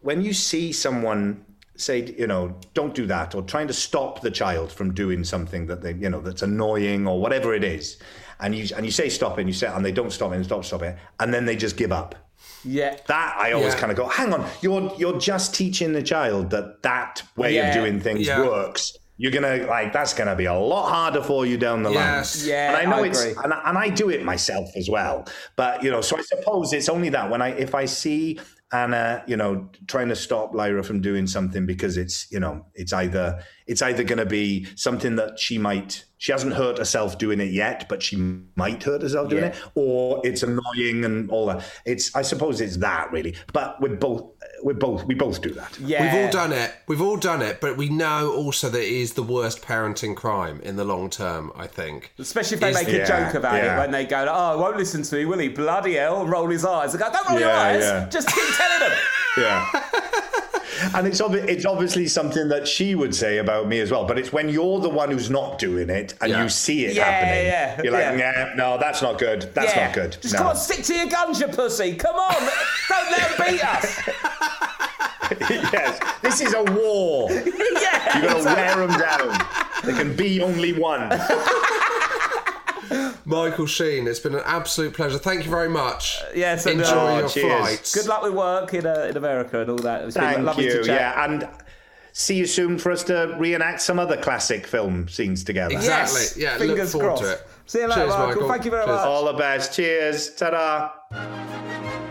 when you see someone say, you know, don't do that, or trying to stop the child from doing something that they, you know, that's annoying or whatever it is, and you and you say stop it, and you say, and they don't stop it, and stop, stop it, and then they just give up. Yeah. That I always Yeah. kind of go, hang on, you're you're just teaching the child that that way Yeah. of doing things Yeah. works. You're gonna like that's gonna be a lot harder for you down the Yes. line. Yeah, and I know I it's agree. and I, and I do it myself as well. But you know, so I suppose it's only that when I if I see Anna, you know, trying to stop Lyra from doing something because it's you know it's either it's either going to be something that she might she hasn't hurt herself doing it yet, but she might hurt herself doing Yeah. it, or it's annoying and all that. It's I suppose it's that really, but we're both we're both we both do that. Yeah. We've all done it. We've all done it, but we know also that it is the worst parenting crime in the long term. I think. Especially if they Is- make Yeah, a joke about yeah. it when they go, "Oh, he won't listen to me, will he? Bloody hell!" and roll his eyes. They go, "Don't roll your eyes. yeah. Just keep telling them." Yeah. And it's obvi- it's obviously something that she would say about me as well. But it's when you're the one who's not doing it and Yeah. you see it Yeah, happening, yeah, you're like, yeah. yeah, no, that's not good. That's yeah. not good. Just no. come on, stick to your guns, you pussy. Come on, don't let them beat us. yes, this is a war. yeah, You're gonna wear them down. There can be only one. Michael Sheen, it's been an absolute pleasure. Thank you very much. yes, and, Enjoy uh, your cheers. flights. Good luck with work in, uh, in America and all that. It's been Thank lovely you. to chat. Yeah, and see you soon for us to reenact some other classic film scenes together. Exactly. Yes, Yeah, look fingers forward crossed. to it. See you later, Cheers, Michael. Michael. Thank you very Cheers. much. All the best. Cheers. Ta-da. Bye.